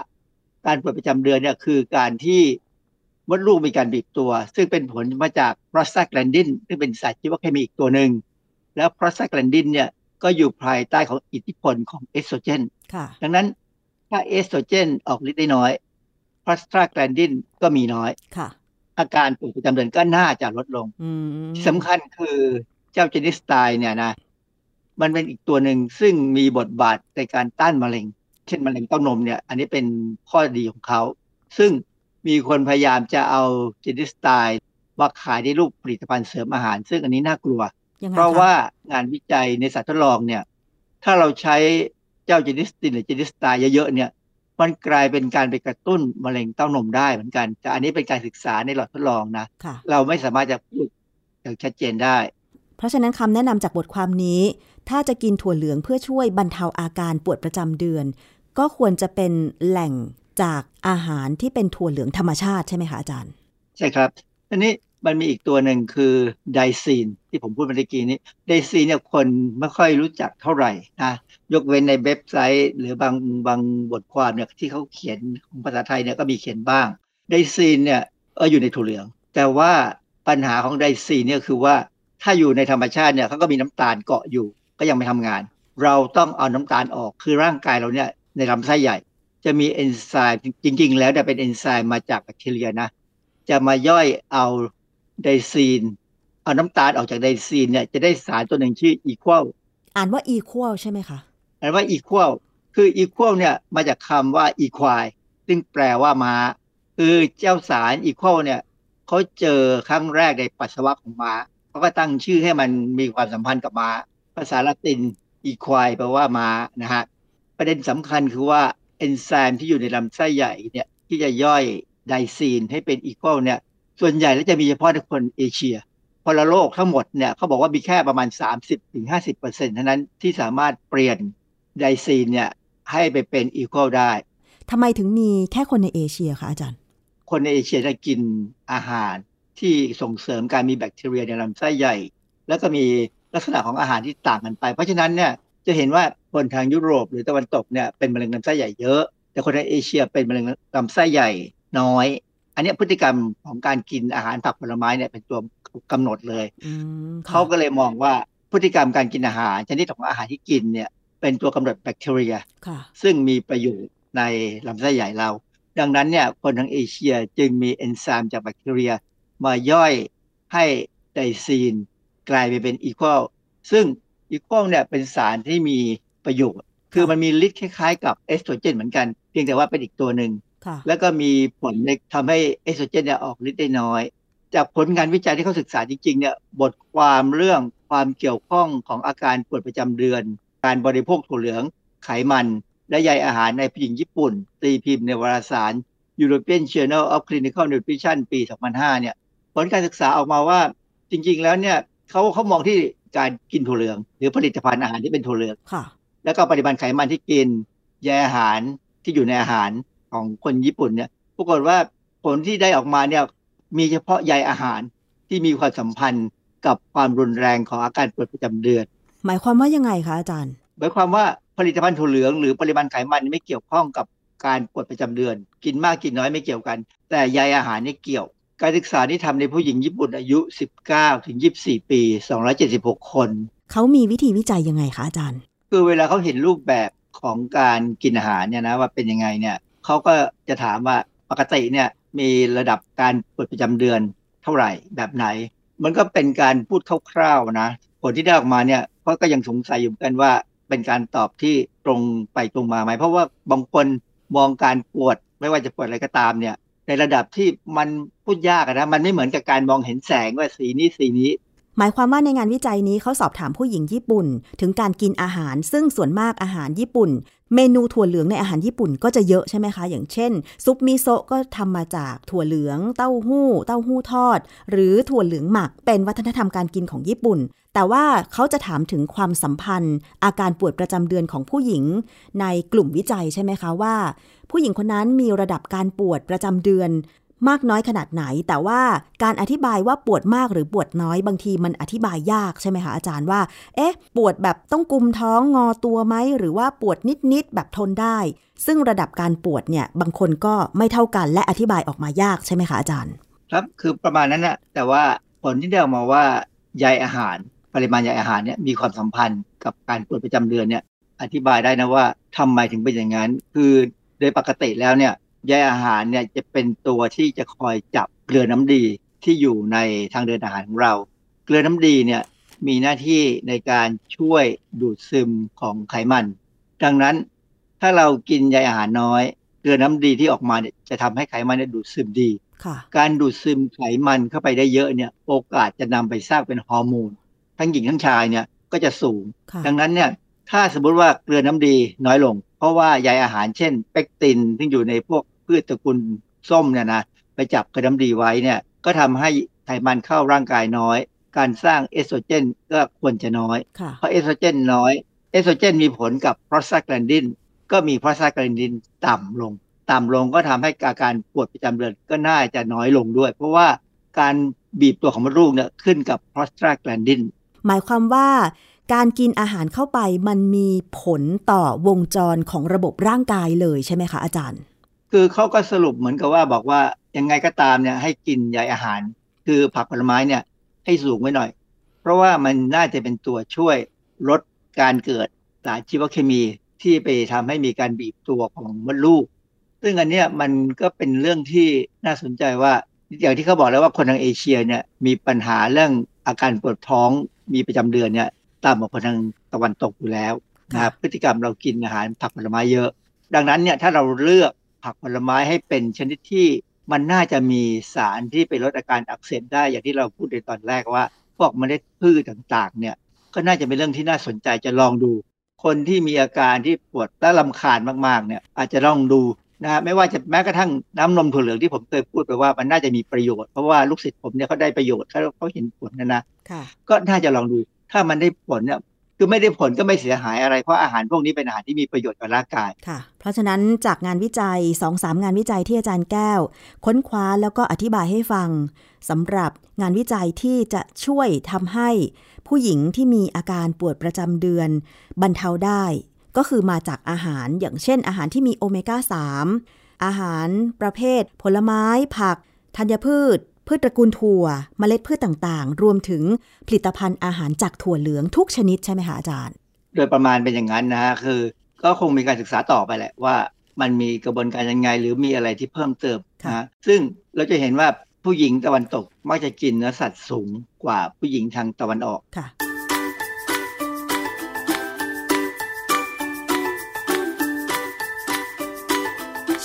การปวดประจำเดือนเนี่ยคือการที่มดลูกมีการบีบตัว ซึ่งเป็นผลมาจากโปรสตาแกลนดินซึ่งเป็นสารชีวเคมีอีกตัวหนึ่งแล้วโปรสตาแกลนดินเนี่ย ก็อยู่ภายใต้ของอิทธิพลของเอสโตรเจนดังนั้นถ้าเอสโตรเจนออกฤทธิ์ได้น้อยโปรสตาแกลนดินก็มีน้อยอาการปวดประจำเดือนก็น่าจะลดลงที่สำคัญคือเจ้า genistein เนี่ยนะ มันเป็นอีกตัวหนึ่งซึ่งมีบทบาทในการต้านมะเร็ง เช่นมะเร็งเต้านมเนี่ย อันนี้เป็นข้อดีของเขา ซึ่งมีคนพยายามจะเอา genistein มาขายในรูปผลิตภัณฑ์เสริมอาหาร ซึ่งอันนี้น่ากลัว ยังไงเพราะว่างานวิจัยในสัตว์ทดลองเนี่ย ถ้าเราใช้เจ้า genistin หรือ genistein เยอะๆเนี่ย มันกลายเป็นการไปกระตุ้นมะเร็งเต้านมได้เหมือนกัน แต่อันนี้เป็นการศึกษาในหลอดทดลองนะค่ะเราไม่สามารถจะพูดอย่างชัดเจนได้ เพราะฉะนั้นคำแนะนำจากบทความนี้ ถ้าจะกินถั่วเหลืองเพื่อช่วยบรรเทาอาการปวดประจำเดือน ก็ควรจะเป็นแหล่งจากอาหารที่เป็นถั่วเหลืองธรรมชาติใช่ไหมคะอาจารย์ ใช่ครับอันนี้ มันมีอีกตัวหนึ่งคือไดซีนที่ผมพูดเมื่อกี้นี้ไดซีนเนี่ยคนไม่ค่อยรู้จักเท่าไหร่นะยกเว้นในเว็บไซต์ หรือบางบางบทความเนี่ยที่เขาเขียนของภาษาไทยเนี่ยก็มีเขียนบ้างไดซีนเนี่ยเอออยู่ในถั่วเหลือง แต่ว่าปัญหาของ daidzein เนี่ยคือว่าถ้าอยู่ในธรรมชาติเนี่ยเขาก็มีน้ำตาลเกาะอยู่ ก็ยังไม่ทำงาน เราต้องเอาน้ำตาลออกคือร่างกายเราเนี่ยในลำไส้ใหญ่ จะมีเอนไซม์จริง ๆ แล้วแต่เป็นเอนไซม์มาจากแบคทีเรียนะจะมาย่อยเอา daidzein เอาน้ำตาลออกจาก daidzein เนี่ยจะได้สารตัวหนึ่งชื่ออีควอลอ่านว่า equal ใช่ไหมคะอันว่าอีควอลคืออีควอลเนี่ยมาจากคำว่าอีควายซึ่งแปลว่าม้าคือเจ้าสาร equol เนี่ยเขาเจอครั้งแรกในปัสสาวะของม้าเขาก็ตั้งชื่อให้มันมีความสัมพันธ์กับม้า ภาษาละตินอีควายแปลว่าม้านะฮะประเด็นสำคัญคือว่าเอนไซม์ที่อยู่ในลำไส้ใหญ่เนี่ยที่จะย่อย daidzein ให้เป็น equol เนี่ย ส่วนใหญ่แล้วจะมีเฉพาะในคนเอเชียพลโลกทั้งหมดเนี่ยเขาบอกว่ามีแค่ประมาณ 30-50%เท่านั้นที่สามารถเปลี่ยนไดซีนเนี่ยให้ไปเป็นอีควอลได้ทำไมถึงมีแค่คนในเอเชียคะอาจารย์ คนในเอเชียจะกินอาหารที่ส่งเสริมการมีแบคทีเรียในลำไส้ใหญ่ แล้วก็มีลักษณะของอาหารที่ต่างกันไป เพราะฉะนั้นเนี่ยจะเห็นว่าคนทางยุโรปหรือตะวันตกเนี่ยเป็นมะเร็งลำไส้ใหญ่เยอะ แต่คนในเอเชียเป็นมะเร็งลำไส้ใหญ่น้อย อันเนี้ยพฤติกรรมของการกินอาหารผักผลไม้เนี่ยเป็นตัวกำหนดเลยอืมค่ะเขาก็เลยมองว่าพฤติกรรมการกินอาหาร ชนิดของอาหารที่กินเนี่ยเป็นตัวกำหนดแบคทีเรียค่ะซึ่งมีประโยชน์ในลำไส้ใหญ่เรา ดังนั้นเนี่ยคนทางเอเชียจึงมีเอนไซม์จากแบคทีเรีย มาย่อยให้ daidzein กลายไปเป็น equol ซึ่ง equol เนี่ยเป็นสารที่มีประโยชน์ คือมันมีฤทธิ์คล้ายๆกับเอสโตรเจนเหมือนกัน เพียงแต่ว่าเป็นอีกตัวหนึ่งค่ะ แล้วก็มีผลในทำให้เอสโตรเจนเนี่ยออกฤทธิ์ได้น้อย จากผลงานวิจัยที่เขาศึกษาจริงๆเนี่ยบทความเรื่องความเกี่ยวข้องของอาการปวดประจำเดือน การบริโภคถั่วเหลืองไขมัน และใยอาหารในผู้หญิงญี่ปุ่น ตีพิมพ์ในวารสาร European Journal of Clinical Nutrition ปี 2005 เนี่ย ผลการศึกษาออกมาว่าจริง ๆ แล้วเนี่ยเขาเขามองที่การกินถั่วเหลือง หรือผลิตภัณฑ์อาหารที่เป็นถั่วเหลืองค่ะแล้วก็ปริมาณไขมันที่กินใยอาหารที่อยู่ในอาหาร ของคนญี่ปุ่นเนี่ยปรากฏว่าผลที่ได้ออกมาเนี่ยมีเฉพาะใยอาหารที่มีความสัมพันธ์กับความรุนแรงของอาการปวดประจำเดือน หมายความว่ายังไงคะอาจารย์ หมายความว่าผลิตภัณฑ์ถั่วเหลืองหรือปริมาณไขมันไม่เกี่ยวข้องกับการปวดประจำเดือน กินมากกินน้อยไม่เกี่ยวกัน แต่ใยอาหารนี่เกี่ยว การศึกษาที่ทำในผู้หญิงญี่ปุ่นอายุ 19ถึง24 ปี 276 คน เขามีวิธีวิจัยยังไงคะอาจารย์ คือเวลาเขาเห็นรูปแบบของการกินอาหารเนี่ยนะว่าเป็นยังไงเนี่ย เขาก็จะถามว่าปกติเนี่ยมีระดับการปวดประจำเดือนเท่าไหร่แบบไหน มันก็เป็นการพูดคร่าวๆนะผลที่ได้ออกมาเนี่ยเขาก็ยังสงสัยอยู่กันว่าเป็นการตอบที่ตรงไปตรงมาไหมเพราะว่าบางคนมองการปวดไม่ว่าจะปวดอะไรก็ตามเนี่ย ในระดับที่มันพูดยากนะมันไม่เหมือนกับการมองเห็นแสงว่าสีนี้สีนี้ หมายความว่าในงานวิจัยนี้เขาสอบถามผู้หญิงญี่ปุ่น ถึงการกินอาหาร ซึ่งส่วนมากอาหารญี่ปุ่น เมนูถั่วเหลืองในอาหารญี่ปุ่นก็จะเยอะใช่ไหมคะ อย่างเช่น ซุปมิโซะก็ทำมาจากถั่วเหลือง เต้าหู้ เต้าหู้ทอด หรือถั่วเหลืองหมักเป็นวัฒนธรรมการกินของญี่ปุ่น แต่ว่าเขาจะถามถึงความสัมพันธ์ อาการปวดประจำเดือนของผู้หญิง ในกลุ่มวิจัยใช่ไหมคะว่า ผู้หญิงคนนั้นมีระดับการปวดประจำเดือน มากน้อยขนาดไหน แต่ว่าการอธิบายว่าปวดมากหรือปวดน้อยบางทีมันอธิบายยากใช่ไหมคะอาจารย์ว่า เอ๊ะ ปวดแบบต้องกุมท้องงอตัวไหม หรือว่าปวดนิดๆแบบทนได้ ซึ่งระดับการปวดเนี่ยบางคนก็ไม่เท่ากันและอธิบายออกมายากใช่ไหมคะอาจารย์ ครับคือประมาณนั้นนะแต่ว่าผลที่ได้ออกมาว่าใยอาหาร ปริมาณใยอาหารเนี่ยมีความสัมพันธ์กับการปวดประจำเดือนเนี่ยอธิบายได้นะว่าทำไมถึงเป็นอย่างนั้น คือโดยปกติแล้วเนี่ย ใยอาหารเนี่ยจะเป็นตัวที่จะคอยจับเกลือน้ำดีที่อยู่ในทางเดินอาหารของเรา เกลือน้ำดีเนี่ยมีหน้าที่ในการช่วยดูดซึมของไขมัน ดังนั้นถ้าเรากินใยอาหารน้อย เกลือน้ำดีที่ออกมาเนี่ยจะทำให้ไขมันเนี่ยดูดซึมดีค่ะการดูดซึมไขมันเข้าไปได้เยอะเนี่ยโอกาสจะนำไปสร้างเป็นฮอร์โมนทั้งหญิงทั้งชายเนี่ยก็จะสูงค่ะดังนั้นเนี่ยถ้าสมมุติว่าเกลือน้ำดีน้อยลง เพราะว่าใยอาหารเช่น เปกตินที่อยู่ในพวก พืชตระกูลส้มเนี่ยนะไปจับเกลือน้ำดีไว้เนี่ยก็ทำให้ไขมันเข้าร่างกายน้อย การสร้างเอสโตรเจนก็ควรจะน้อยค่ะเพราะเอสโตรเจนน้อยเอสโตรเจนมีผลกับโปรสตาแกลนดิน ก็มีโปรสตาแกลนดินต่ำลง ต่ำลงก็ทำให้อาการปวดประจำเดือนก็น่าจะน้อยลงด้วย เพราะว่าการบีบตัวของมดลูกเนี่ยขึ้นกับโปรสตาแกลนดิน หมายความว่าการกินอาหารเข้าไปมันมีผลต่อวงจรของระบบร่างกายเลยใช่ไหมคะอาจารย์ คือเขาก็สรุปเหมือนกับว่าบอกว่ายังไงก็ตามเนี่ยให้กินใยอาหาร คือผักผลไม้เนี่ยให้สูงไว้หน่อย เพราะว่ามันน่าจะเป็นตัวช่วยลดการเกิดสารชีวเคมีที่ไปทำให้มีการบีบตัวของมดลูก ซึ่งอันเนี้ยมันก็เป็นเรื่องที่น่าสนใจว่าอย่างที่เขาบอกแล้วว่าคนทางเอเชียเนี่ยมีปัญหาเรื่องอาการปวดท้องมีประจำเดือนเนี่ยต่ำกว่าคนทางตะวันตกอยู่แล้วนะครับพฤติกรรมเรากินอาหารผักผลไม้เยอะ ดังนั้นเนี่ยถ้าเราเลือก ผักผลไม้ให้เป็นชนิดที่มันน่าจะมีสารที่ไปลดอาการอักเสบได้อย่างที่เราพูดในตอนแรกว่า พวกเมล็ดพืชต่างๆ เนี่ย ก็น่าจะเป็นเรื่องที่น่าสนใจจะลองดู คนที่มีอาการที่ปวดและลำคาญมากๆ เนี่ยอาจจะลองดูนะฮะไม่ว่าจะแม้กระทั่งน้ำนมถั่วเหลืองที่ผมเคยพูดไปว่ามันน่าจะมีประโยชน์เพราะว่าลูกศิษย์ผมเนี่ยเขาได้ประโยชน์เขาเขาเห็นผลนะนะค่ะก็น่าจะลองดู ถ้ามันได้ผลเนี่ย คือไม่ได้ผลก็ไม่เสียหายอะไร เพราะอาหารพวกนี้เป็นอาหารที่มีประโยชน์กับร่างกายค่ะ เพราะฉะนั้นจากงานวิจัย2อสงานวิจัยที่อาจารย์แก้ว ค้นคว้าแล้วก็อธิบายให้ฟังสำหรับงานวิจัยที่จะช่วยทำให้ผู้หญิงที่มีอาการปวดประจำเดือน บรรเทาได้ ก็คือมาจากอาหารอย่างเช่น อาหารที่มีโอเมก้า 3 อาหารประเภท ผลไม้ ผักธัญพืช พืชตระกูลถั่วเมล็ดพืชต่างๆ รวมถึงผลิตภัณฑ์อาหารจากถั่วเหลืองทุกชนิดใช่ไหมคะอาจารย์ โดยประมาณเป็นอย่างนั้นนะฮะคือ ก็คงมีการศึกษาต่อไปแหละว่า มันมีกระบวนการยังไง หรือมีอะไรที่เพิ่มเติมค่ะนะฮะซึ่งเราจะเห็นว่าผู้หญิงตะวันตกมักจะกินเนื้อสัตว์สูงกว่าผู้หญิงทางตะวันออกค่ะ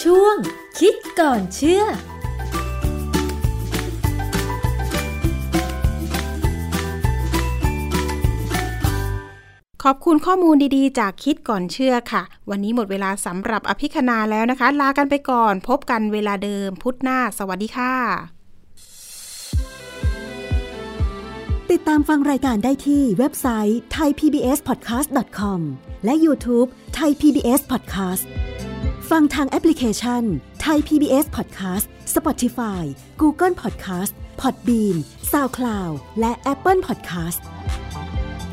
ช่วงคิดก่อนเชื่อ ขอบคุณข้อมูลดีๆ จากคิดก่อนเชื่อค่ะ วันนี้หมดเวลาสำหรับอภิคณาแล้วนะคะ ลากันไปก่อน พบกันเวลาเดิม พุธหน้า สวัสดีค่ะ ติดตามฟังรายการได้ที่เว็บไซต์ thaipbspodcast.com และ YouTube Thai PBS Podcast ฟังทางแอปพลิเคชัน Thai PBS Podcast Spotify Google Podcast Podbean SoundCloud และ Apple Podcast